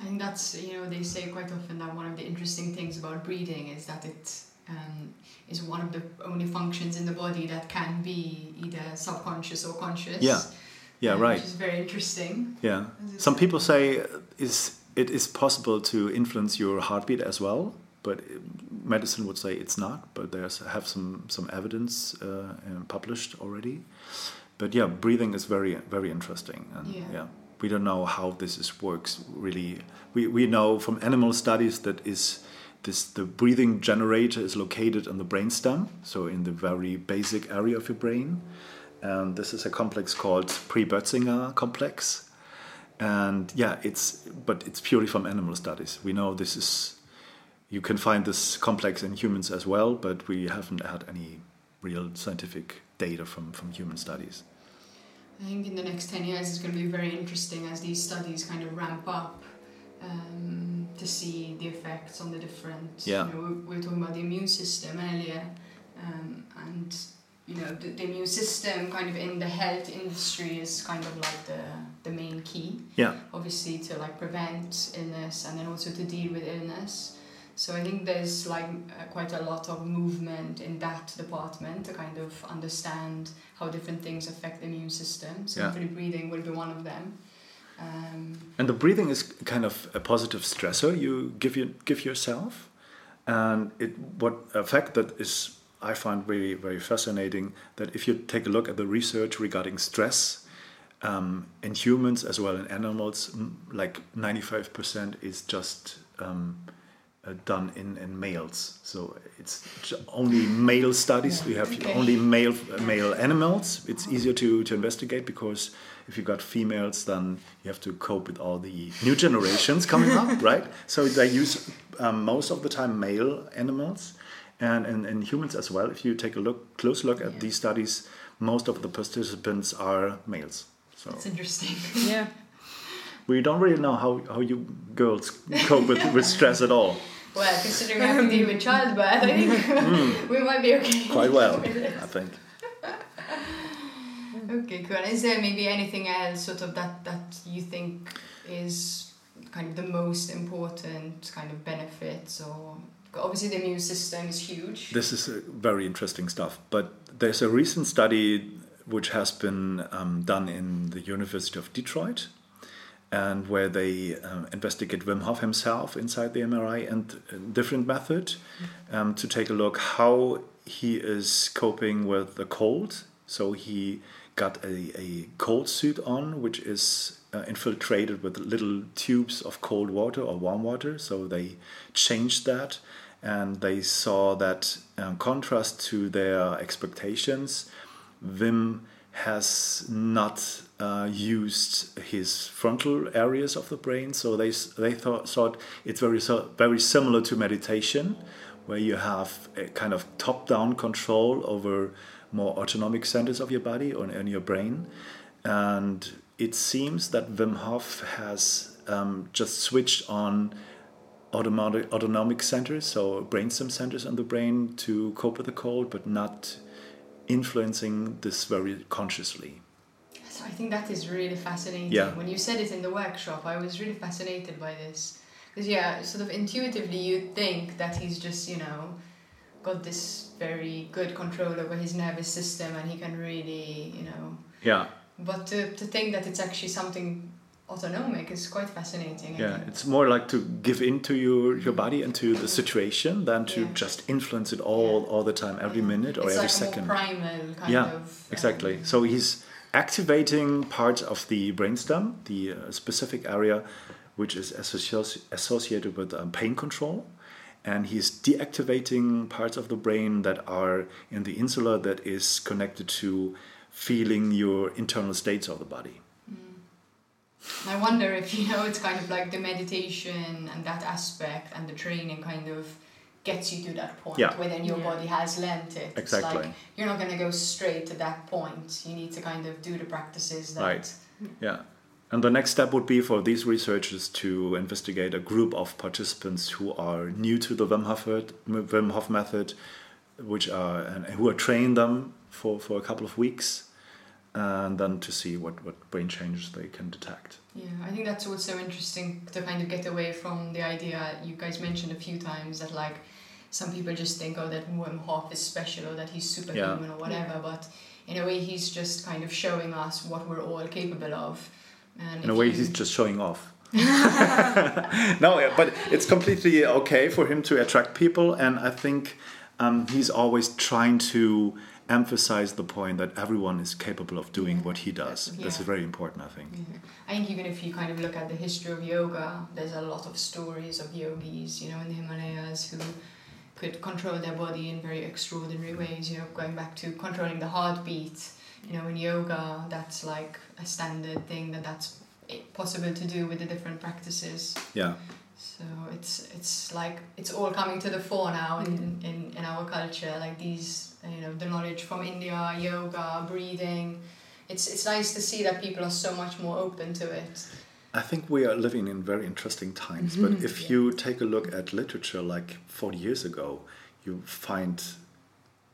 I think that's you know they say quite often that one of the interesting things about breathing is that it um, is one of the only functions in the body that can be either subconscious or conscious. Yeah. Yeah, right. Which is very interesting. Yeah. Some people say is it is possible to influence your heartbeat as well, but medicine would say it's not. But there's have some some evidence uh, uh, published already. But yeah, breathing is very very interesting, and Yeah. yeah, we don't know how this is works really. We, we know from animal studies that is this the breathing generator is located on the brainstem, so in the very basic area of your brain. And this is a complex called Pre-Bötzinger complex. And yeah, it's but it's purely from animal studies. We know this is you can find this complex in humans as well, but we haven't had any real scientific data from, from human studies. I think in the next 10 years it's going to be very interesting as these studies kind of ramp up um, to see the effects on the different. Yeah. You know, we we were talking about the immune system earlier, um, and you know the, the immune system kind of in the health industry is kind of like the the main key. Yeah, Obviously to like prevent illness and then also to deal with illness. So I think there's like uh, quite a lot of movement in that department to kind of understand how different things affect the immune system. So Yeah. hopefully breathing will be one of them. Um, and the breathing is kind of a positive stressor you give you give yourself, and it what a fact that is I find very very fascinating that if you take a look at the research regarding stress. Um, in humans as well in animals, like 95% is just um, uh, done in, in males. So it's only male studies. We have Okay. only male male animals. It's easier to, to investigate because if you've got females, then you have to cope with all the new generations coming up, right? So they use um, most of the time male animals, and, in, and humans as well. If you take a look close look at Yeah. these studies, most of the participants are males. So it's interesting. Yeah. we don't really know how, how you girls cope with, with stress at all. well, considering we have to deal with childbirth, I think mm. we might be okay. Quite well. I think. Okay, cool. Is there maybe anything else sort of that that you think is kind of the most important kind of benefits or obviously the immune system is huge. This is uh, very interesting stuff. But there's a recent study which has been um, done in the University of Detroit, and where they um, investigate Wim Hof himself inside the MRI and different method um, to take a look how he is coping with the cold. So he got a, a cold suit on, which is uh, infiltrated with little tubes of cold water or warm water. So they changed that and they saw that in contrast to their expectations, Wim has not uh, used his frontal areas of the brain. So they they thought, thought it's very very similar to meditation, where you have a kind of top-down control over more autonomic centers of your body or in your brain, and it seems that Wim Hof has um, just switched on autonomic, autonomic centers, so brainstem centers in the brain to cope with the cold, but not influencing this very consciously. So I think that is really fascinating. Yeah. When you said it in the workshop, I was really fascinated by this. Because yeah, sort of intuitively you'd think that he's just, you know, got this very good control over his nervous system and he can really, you know, Yeah, but to, to think that it's actually something autonomic is quite fascinating. Yeah. It's more like to give into your, your body and to the situation than to Yeah. just influence it all Yeah. all the time, every minute or it's every like second. Primal kind Yeah, of. Exactly. um, So he's activating parts of the brainstem, the uh, specific area which is associ- associated with um, pain control. And he's deactivating parts of the brain that are in the insula that is connected to feeling your internal states of the body. I wonder if you know it's kind of like the meditation and that aspect and the training kind of gets you to that point Yeah. then your Yeah. body has learnt it. It's Exactly. like you're not gonna go straight to that point. You need to kind of do the practices that Right. Yeah. And the next step would be for these researchers to investigate a group of participants who are new to the Wim Hof, Wim Hof method, which are and who are train them for, for a couple of weeks, and then to see what, what brain changes they can detect. Yeah, I think that's also interesting to kind of get away from the idea you guys mentioned a few times that like some people just think oh that Wim Hof is special or that he's superhuman or whatever, but in a way he's just kind of showing us what we're all capable of. And In a way, you- he's just showing off. no, but it's completely okay for him to attract people, and I think um, he's always trying to emphasize the point that everyone is capable of doing what he does. Yeah. That's very important, I think. Yeah. I think even if you kind of look at the history of yoga, there's a lot of stories of yogis, you know, in the Himalayas who could control their body in very extraordinary mm-hmm. ways. You know, going back to controlling the heartbeat. You know, in yoga, that's like a standard thing that that's possible to do with the different practices. Yeah. So it's it's like it's all coming to the fore now in, mm-hmm. in, in our culture. Like these, you know, the knowledge from India, yoga, breathing. It's it's nice to see that people are so much more open to it. I think we are living in very interesting times. But mm-hmm. if Yeah. you take a look at literature like 40 years ago, you find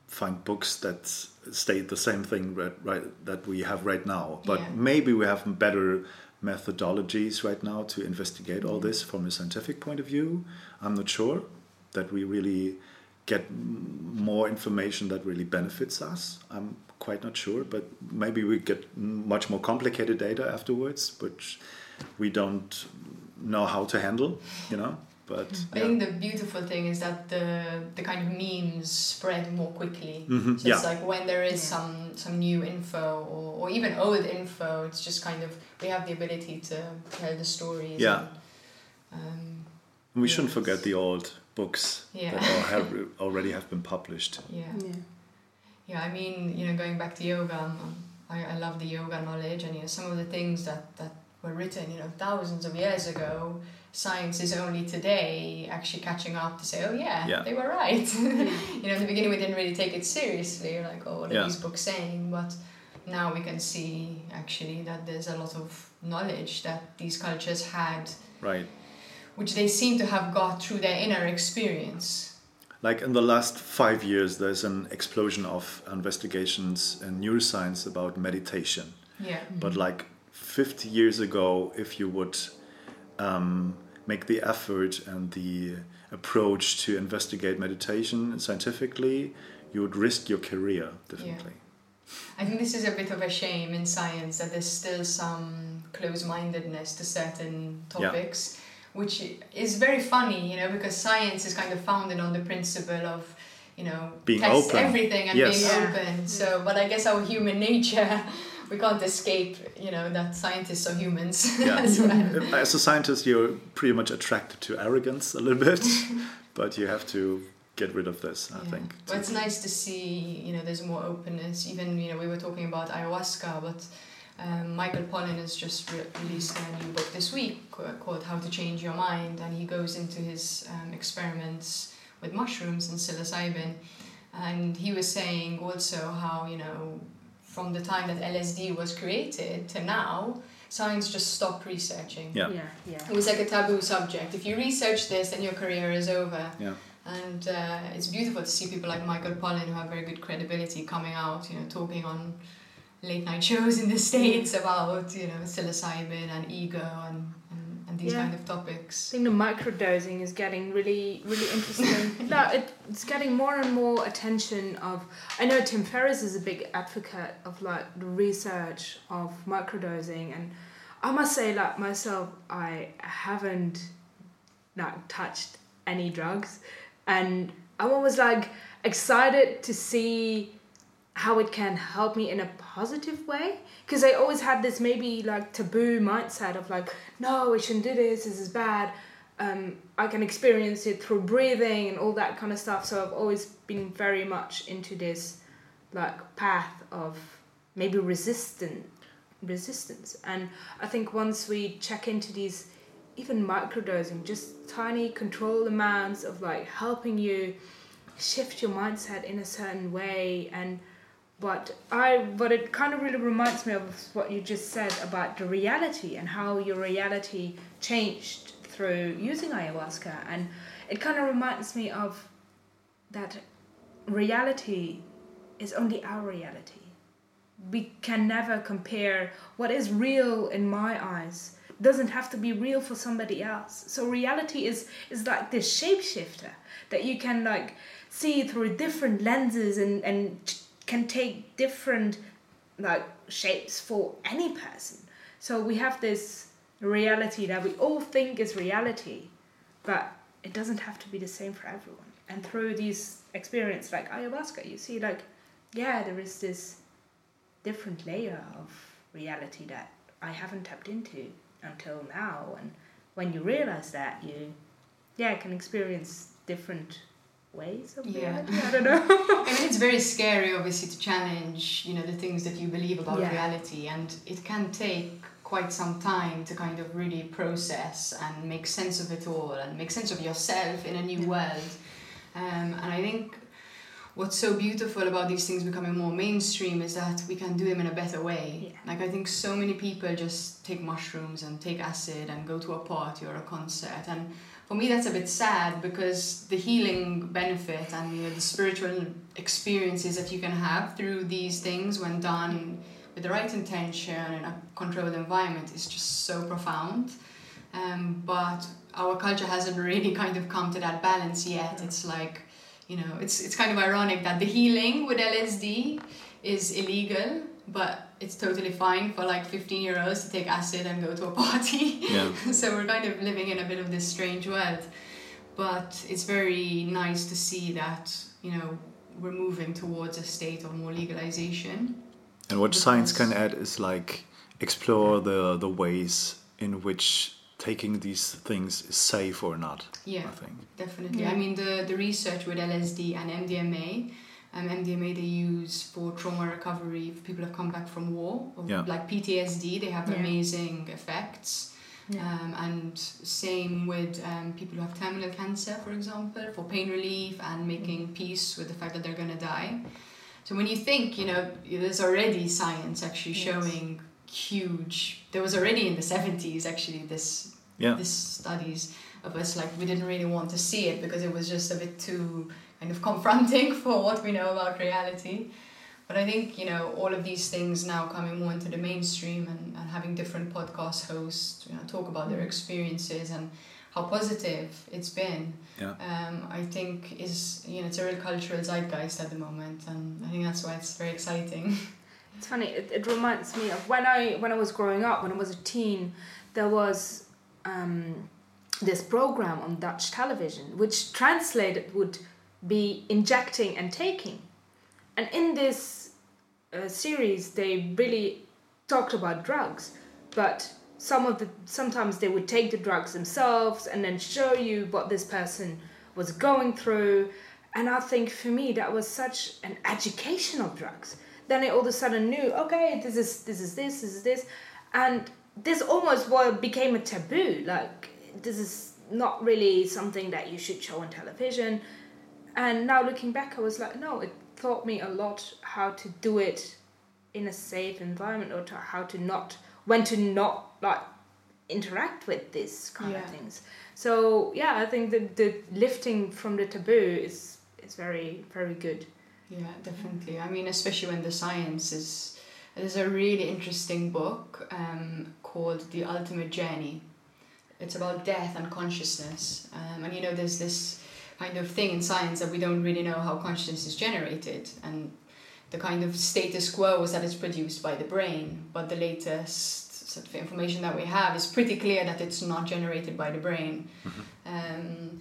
find books that state the same thing right, right that we have right now. But Yeah. maybe we have better methodologies right now to investigate all mm-hmm. this from a scientific point of view. I'm not sure that we really get more information that really benefits us. I'm quite not sure, but maybe we get much more complicated data afterwards, which we don't know how to handle, you know. But I yeah. think the beautiful thing is that the the kind of memes spread more quickly. Mhm, So yeah. it's like when there is Yeah. some some new info or, or even old info, it's just kind of we have the ability to tell the stories. Yeah. And, um, we shouldn't forget the old books Yeah. that all have, already have been published. yeah. Yeah. Yeah, I mean, you know, going back to yoga, um, I, I love the yoga knowledge, and you know, some of the things that, that were written, you know, thousands of years ago, science is only today actually catching up to say, oh yeah, Yeah. they were right. you know, in the beginning we didn't really take it seriously, like, oh, what are Yeah. these books saying? But now we can see actually that there's a lot of knowledge that these cultures had, Right. Which they seem to have got through their inner experience. Like in the last five years, there's an explosion of investigations in neuroscience about meditation. Yeah. But like 50 years ago, if you would um, make the effort and the approach to investigate meditation scientifically, you would risk your career differently. I think this is a bit of a shame in science that there's still some close mindedness to certain Yeah. Topics, which is very funny, you know, because science is kind of founded on the principle of, you know, Being test open. everything and Yes. being open. So, but I guess our human nature, we can't escape, you know, that scientists are humans Yeah. as well. As a scientist, you're pretty much attracted to arrogance a little bit, but you have to get rid of this, I Yeah. think. But it's nice to see, you know, there's more openness. Even, you know, we were talking about ayahuasca, but um, Michael Pollan has just re- released a new book this week called How to Change Your Mind, and he goes into his um, experiments with mushrooms and psilocybin. And he was saying also how, you know, from the time that LSD was created to now, science just stopped researching. Yeah. Yeah. Yeah. It was like a taboo subject. If you research this, then your career is over. Yeah. And uh, it's beautiful to see people like Michael Pollan who have very good credibility coming out, you know, talking on late night shows in the States about, you know, psilocybin and ego and, and, and these Yeah. kind of topics. I think the microdosing is getting really, really interesting. no, it, it's getting more and more attention of. I know Tim Ferriss is a big advocate of like the research of microdosing, and I must say, like myself, I haven't like touched any drugs, and I'm always like excited to see how it can help me in a positive way? Because i always had this maybe like taboo mindset of like no we shouldn't do this this is bad. Um, i can experience it through breathing and all that kind of stuff so i've always been very much into this like path of maybe resistant resistance. And i think once we check into these even microdosing just tiny controlled amounts of like helping you shift your mindset in a certain way and but I but it kind of really reminds me of what you just said about the reality and how your reality changed through using ayahuasca. And it kind of reminds me of that reality is only our reality. We can never compare what is real in my eyes doesn't have to be real for somebody else. So reality is is like this shapeshifter that you can like see through different lenses and and can take different like shapes for any person so we have this reality that we all think is reality but it doesn't have to be the same for everyone and through these experience like ayahuasca you see like yeah, there is this different layer of reality that I haven't tapped into until now. And when you realize that, you, yeah, can experience different ways of Yeah. reality. I don't know. I mean, it's very scary, obviously, to challenge, you know, the things that you believe about Yeah. reality, and it can take quite some time to kind of really process and make sense of it all, and make sense of yourself in a new world. Um, and I think what's so beautiful about these things becoming more mainstream is that we can do them in a better way. Yeah. Like I think so many people just take mushrooms and take acid and go to a party or a concert, and for me that's a bit sad because the healing benefit and you know, the spiritual experiences that you can have through these things when done with the right intention and a controlled environment is just so profound. Um, but our culture hasn't really kind of come to that balance yet. It's like, you know, it's it's kind of ironic that the healing with LSD is illegal, but it's totally fine for like 15 year olds to take acid and go to a party. Yeah. so we're kind of living in a bit of this strange world. But it's very nice to see that, you know, we're moving towards a state of more legalization. And what science can add is like explore the the ways in which taking these things is safe or not. Yeah. I think. Definitely. Yeah. I mean, the, the research with LSD and MDMA, um, MDMA they use for trauma recovery if people have come back from war, or Yeah. like PTSD, they have Yeah. amazing effects. Yeah. Um, and same with um, people who have terminal cancer, for example, for pain relief and making peace with the fact that they're going to die. So when you think, you know, there's already science actually Yes. showing huge. There was already in the 70s actually this Yeah. this studies of us like we didn't really want to see it because it was just a bit too kind of confronting for what we know about reality but i think you know all of these things now coming more into the mainstream and, and having different podcast hosts you know talk about their experiences and how positive it's been Yeah. um, i think is you know it's a real cultural zeitgeist at the moment and i think that's why it's very exciting It's funny. It, it reminds me of when I when I was growing up. When I was a teen, there was um, this program on Dutch television, which translated would be injecting and taking, and in this uh, series they really talked about drugs, but some of the sometimes they would take the drugs themselves and then show you what this person was going through, and I think for me that was such an education of drugs then I all of a sudden knew, okay, this is this is this, this is this, and this almost what became a taboo. Like this is not really something that you should show on television. And now looking back, I was like, no, it taught me a lot how to do it in a safe environment or to how to not when to not like interact with this kind of things. So yeah, I think the the lifting from the taboo is is very very good. Yeah, definitely. I mean, especially when the science is. There's a really interesting book um, called The Ultimate Journey. It's about death and consciousness. Um, and you know, there's this kind of thing in science that we don't really know how consciousness is generated. And the kind of status quo is that it's produced by the brain. But the latest sort of information that we have is pretty clear that it's not generated by the brain. Um,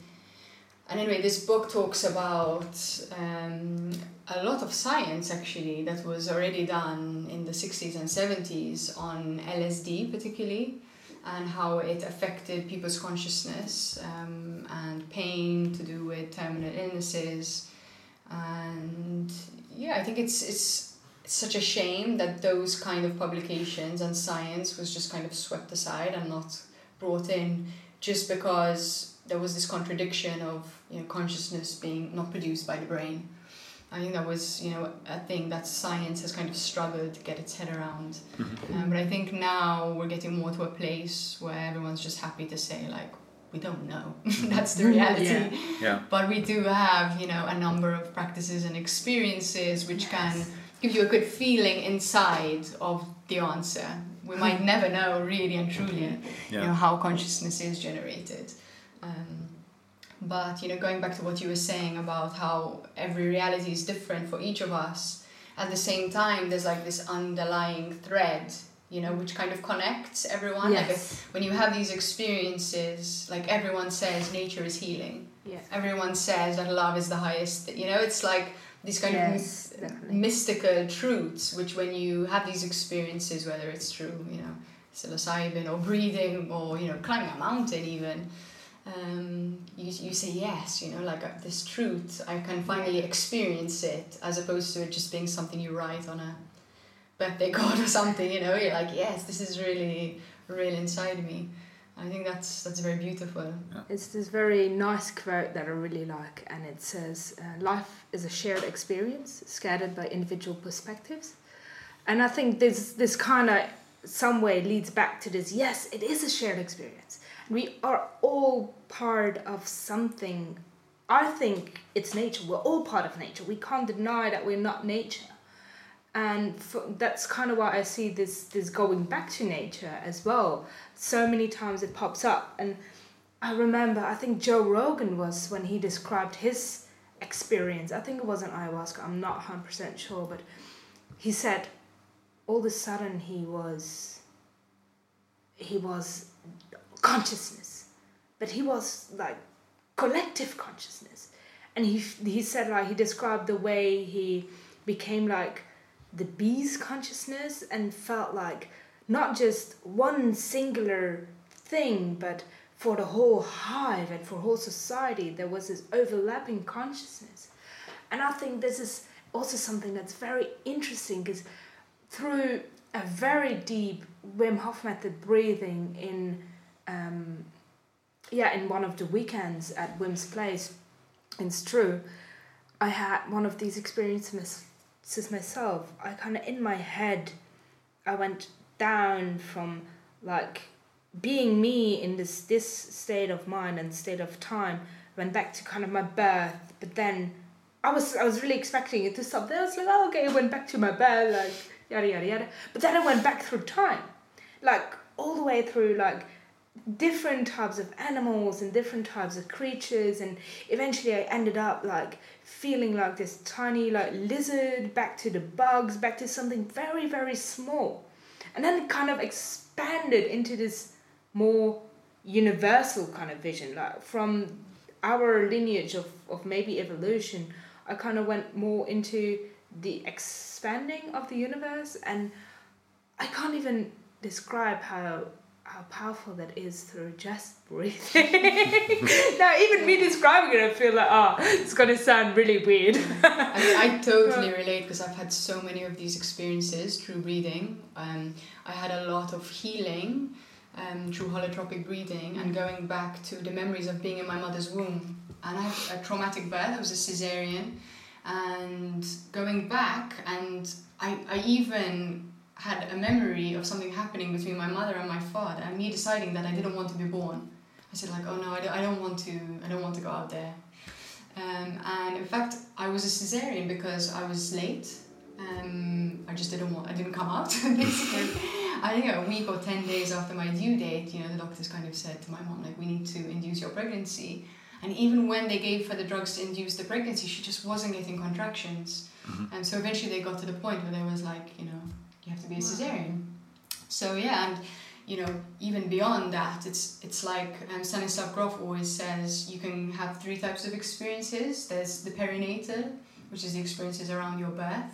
and anyway, this book talks about um, a lot of science actually that was already done in the 60s and 70s on LSD, particularly, and how it affected people's consciousness um, and pain to do with terminal illnesses. And yeah, I think it's, it's, such a shame that those kind of publications and science was just kind of swept aside and not brought in just because there was this contradiction of you know consciousness being not produced by the brain. I think that was you know a thing that science has kind of struggled to get its head around. Um, but I think now we're getting more to a place where everyone's just happy to say like we don't know. That's the reality. Yeah. Yeah. But we do have you know a number of practices and experiences which can give you a good feeling inside of the answer. We might never know really and truly you know, how consciousness is generated. Um, but you know, going back to what you were saying about how every reality is different for each of us, at the same time, there's like this underlying thread, you know, which kind of connects everyone. Like Yes. when you have these experiences, like everyone says, nature is healing. Yeah. Everyone says that love is the highest. You know, it's like these kind Yes, of definitely. mystical truths, which when you have these experiences, whether it's true, you know, psilocybin or breathing or you know climbing a mountain even. Um, you, you say yes, you know, like uh, this truth, I can finally experience it as opposed to it just being something you write on a birthday card or something, you know, you're like, yes, this is really, real inside me. I think that's that's very beautiful. It's this very nice quote that I really like, and it says, uh, "Life is a shared experience, scattered by individual perspectives." And I think this this kind of some way leads back to this. Yes, it is a shared experience. We are all part of something. I think it's nature. We're all part of nature. We can't deny that we're not nature and f that's kind of why I see this this going back to nature as well. So many times it pops up, and I remember I think Joe Rogan was when he described his experience. I think it was an ayahuasca. I'm not hundred percent sure, but he said all of a sudden he was he was consciousness, but he was like collective consciousness, and he he said like he described the way he became like the bee's consciousness and felt like not just one singular thing, but for the whole hive and for whole society, there was this overlapping consciousness. And I think this is also something that's very interesting because through a very deep Wim Hof method breathing in, um, yeah, in one of the weekends at Wim's place in Stroe, I had one of these experiences myself, I kind of in my head, I went down from like being me in this this state of mind and state of time, went back to kind of my birth, but then I was I was really expecting it to stop there. I was like, oh, okay, I went back to my birth, like yada yada yada. But then I went back through time, like all the way through like different types of animals and different types of creatures and eventually I ended up like feeling like this tiny like lizard back to the bugs back to something very very small. And then kind of expanded into this more universal kind of vision like from our lineage of, of maybe evolution I kind of went more into the expanding of the universe and I can't even describe how how powerful that is through just breathing. now, even me describing it, I feel like, oh, it's gonna sound really weird. I mean, I totally relate because I've had so many of these experiences through breathing. Um, I had a lot of healing um, through holotropic breathing and going back to the memories of being in my mother's womb. And I had a traumatic birth, I was a cesarean. And going back, and I, I even had a memory of something happening between my mother and my father, and me deciding that I didn't want to be born. I said like, oh no, I don't, I don't want to, I don't want to go out there. Um, and in fact, I was a cesarean because I was late. Um, I just didn't want, I didn't come out basically. I think a week or ten days after my due date, you know, the doctors kind of said to my mom like, we need to induce your pregnancy. And even when they gave her the drugs to induce the pregnancy, she just wasn't getting contractions. Mhm. And so eventually they got to the point where they was like, you know, you have to be a cesarean. So yeah, and you know, even beyond that, it's it's like um, Stanislav Grof always says you can have three types of experiences. There's the perinatal, which is the experiences around your birth,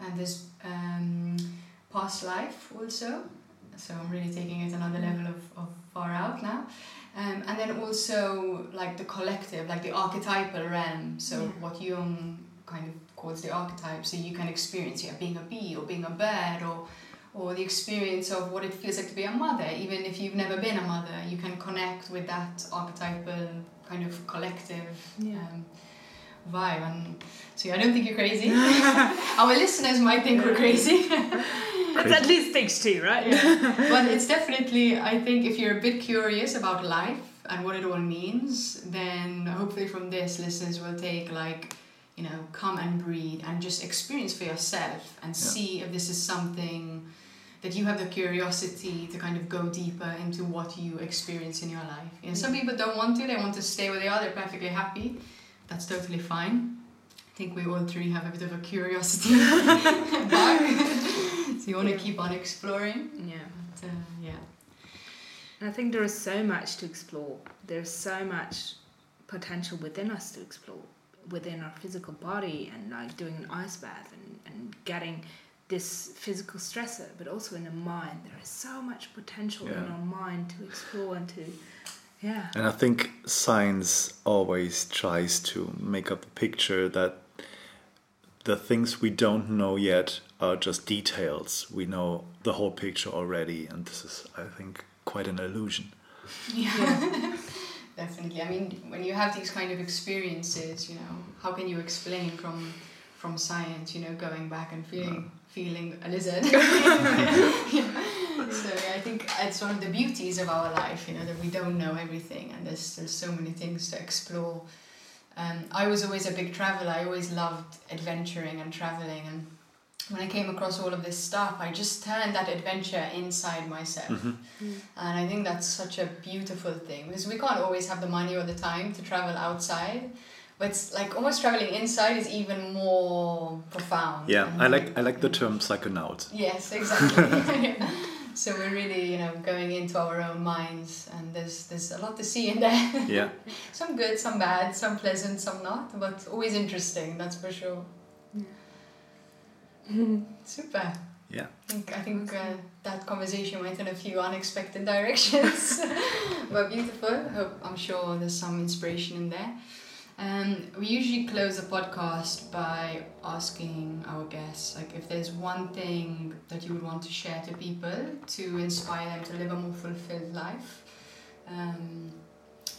and there's um, past life also. So I'm really taking it another level of, of far out now. Um, and then also like the collective, like the archetypal realm. So Yeah. what Jung kind of calls the archetype. So you can experience yeah, being a bee or being a bird or or the experience of what it feels like to be a mother. Even if you've never been a mother, you can connect with that archetypal kind of collective Yeah. um, vibe. And so yeah, I don't think you're crazy. Our listeners might think we're crazy. That's at least things too, right? yeah. but it's definitely i think if you're a bit curious about life and what it all means then hopefully from this listeners will take like you know come and breathe and just experience for yourself and Yeah. see if this is something that you have the curiosity to kind of go deeper into what you experience in your life you know some people don't want to they want to stay where they are they're perfectly happy that's totally fine i think we all three have a bit of a curiosity so you want to Yeah. keep on exploring Yeah. but, uh, yeah. And I think there is so much to explore. There's so much potential within us to explore. Within our physical body and like doing an ice bath and, and getting this physical stressor, but also in the mind. There is so much potential in our mind to explore and to, yeah. And I think science always tries to make up the picture that the things we don't know yet are just details. We know the whole picture already, and this is, I think, quite an illusion. Yeah. Definitely. I mean, when you have these kind of experiences, you know, how can you explain from from science, you know, going back and feeling feeling a lizard? So yeah, I think it's one of the beauties of our life, you know, that we don't know everything, and there's there's so many things to explore. Um, I was always a big traveler. I always loved adventuring and traveling, and when I came across all of this stuff, I just turned that adventure inside myself. Mm-hmm. Mm. And I think that's such a beautiful thing because we can't always have the money or the time to travel outside. But it's like almost traveling inside is even more profound. Yeah, I mm-hmm. like I like the term psychonaut. Yes, exactly. so we're really, you know, going into our own minds, and there's there's a lot to see in there. Yeah, some good, some bad, some pleasant, some not, but always interesting. That's for sure. Super. yeah. I think, I think uh, that conversation went in a few unexpected directions, but beautiful. Hope, I'm sure there's some inspiration in there. Um, we usually close a podcast by asking our guests, like, if there's one thing that you would want to share to people to inspire them to live a more fulfilled life. Um,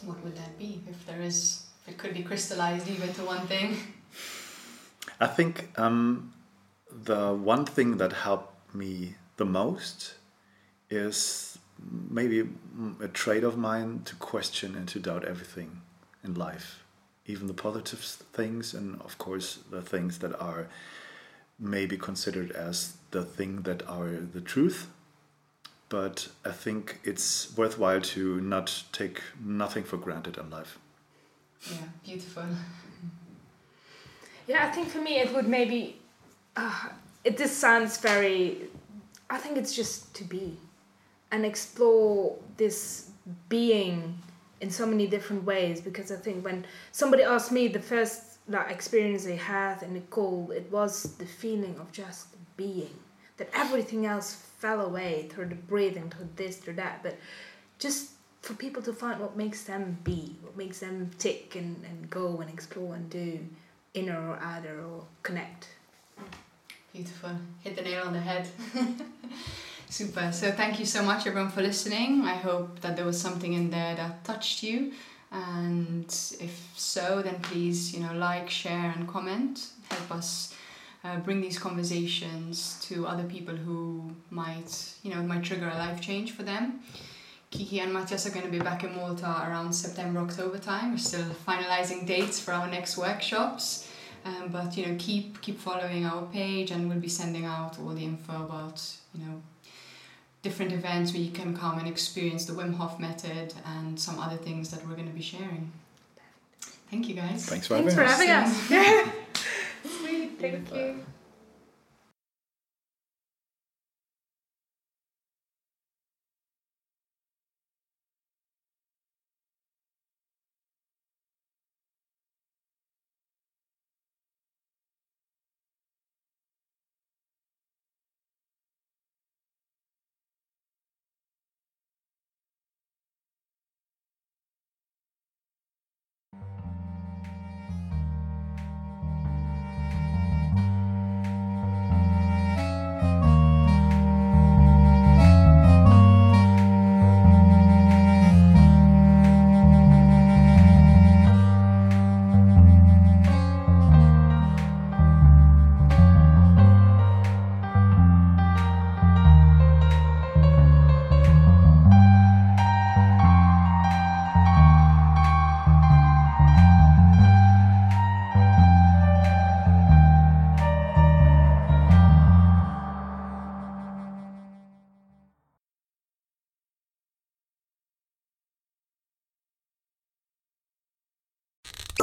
what would that be? If there is, if it could be crystallized even to one thing. I think um, the one thing that helped me the most is maybe a trait of mine to question and to doubt everything in life, even the positive things, and of course the things that are maybe considered as the thing that are the truth. But I think it's worthwhile to not take nothing for granted in life. Yeah, beautiful. Yeah, I think for me it would maybe. Uh, it just sounds very. I think it's just to be, and explore this being in so many different ways. Because I think when somebody asked me the first like experience they had in the cold, it was the feeling of just being. That everything else fell away through the breathing, through this, through that. But just for people to find what makes them be, what makes them tick and, and go and explore and do inner or outer or connect. Beautiful. Hit the nail on the head. Super. So thank you so much everyone for listening. I hope that there was something in there that touched you. And if so, then please, you know, like, share and comment. Help us uh, bring these conversations to other people who might, you know, might trigger a life change for them. Kiki and Matthias are going to be back in Malta around September, October time. We're still finalizing dates for our next workshops. Um, but you know, keep keep following our page, and we'll be sending out all the info about you know different events where you can come and experience the Wim Hof method and some other things that we're going to be sharing. Thank you, guys. Thanks for Thanks having for us. having us. Sweet, thank you.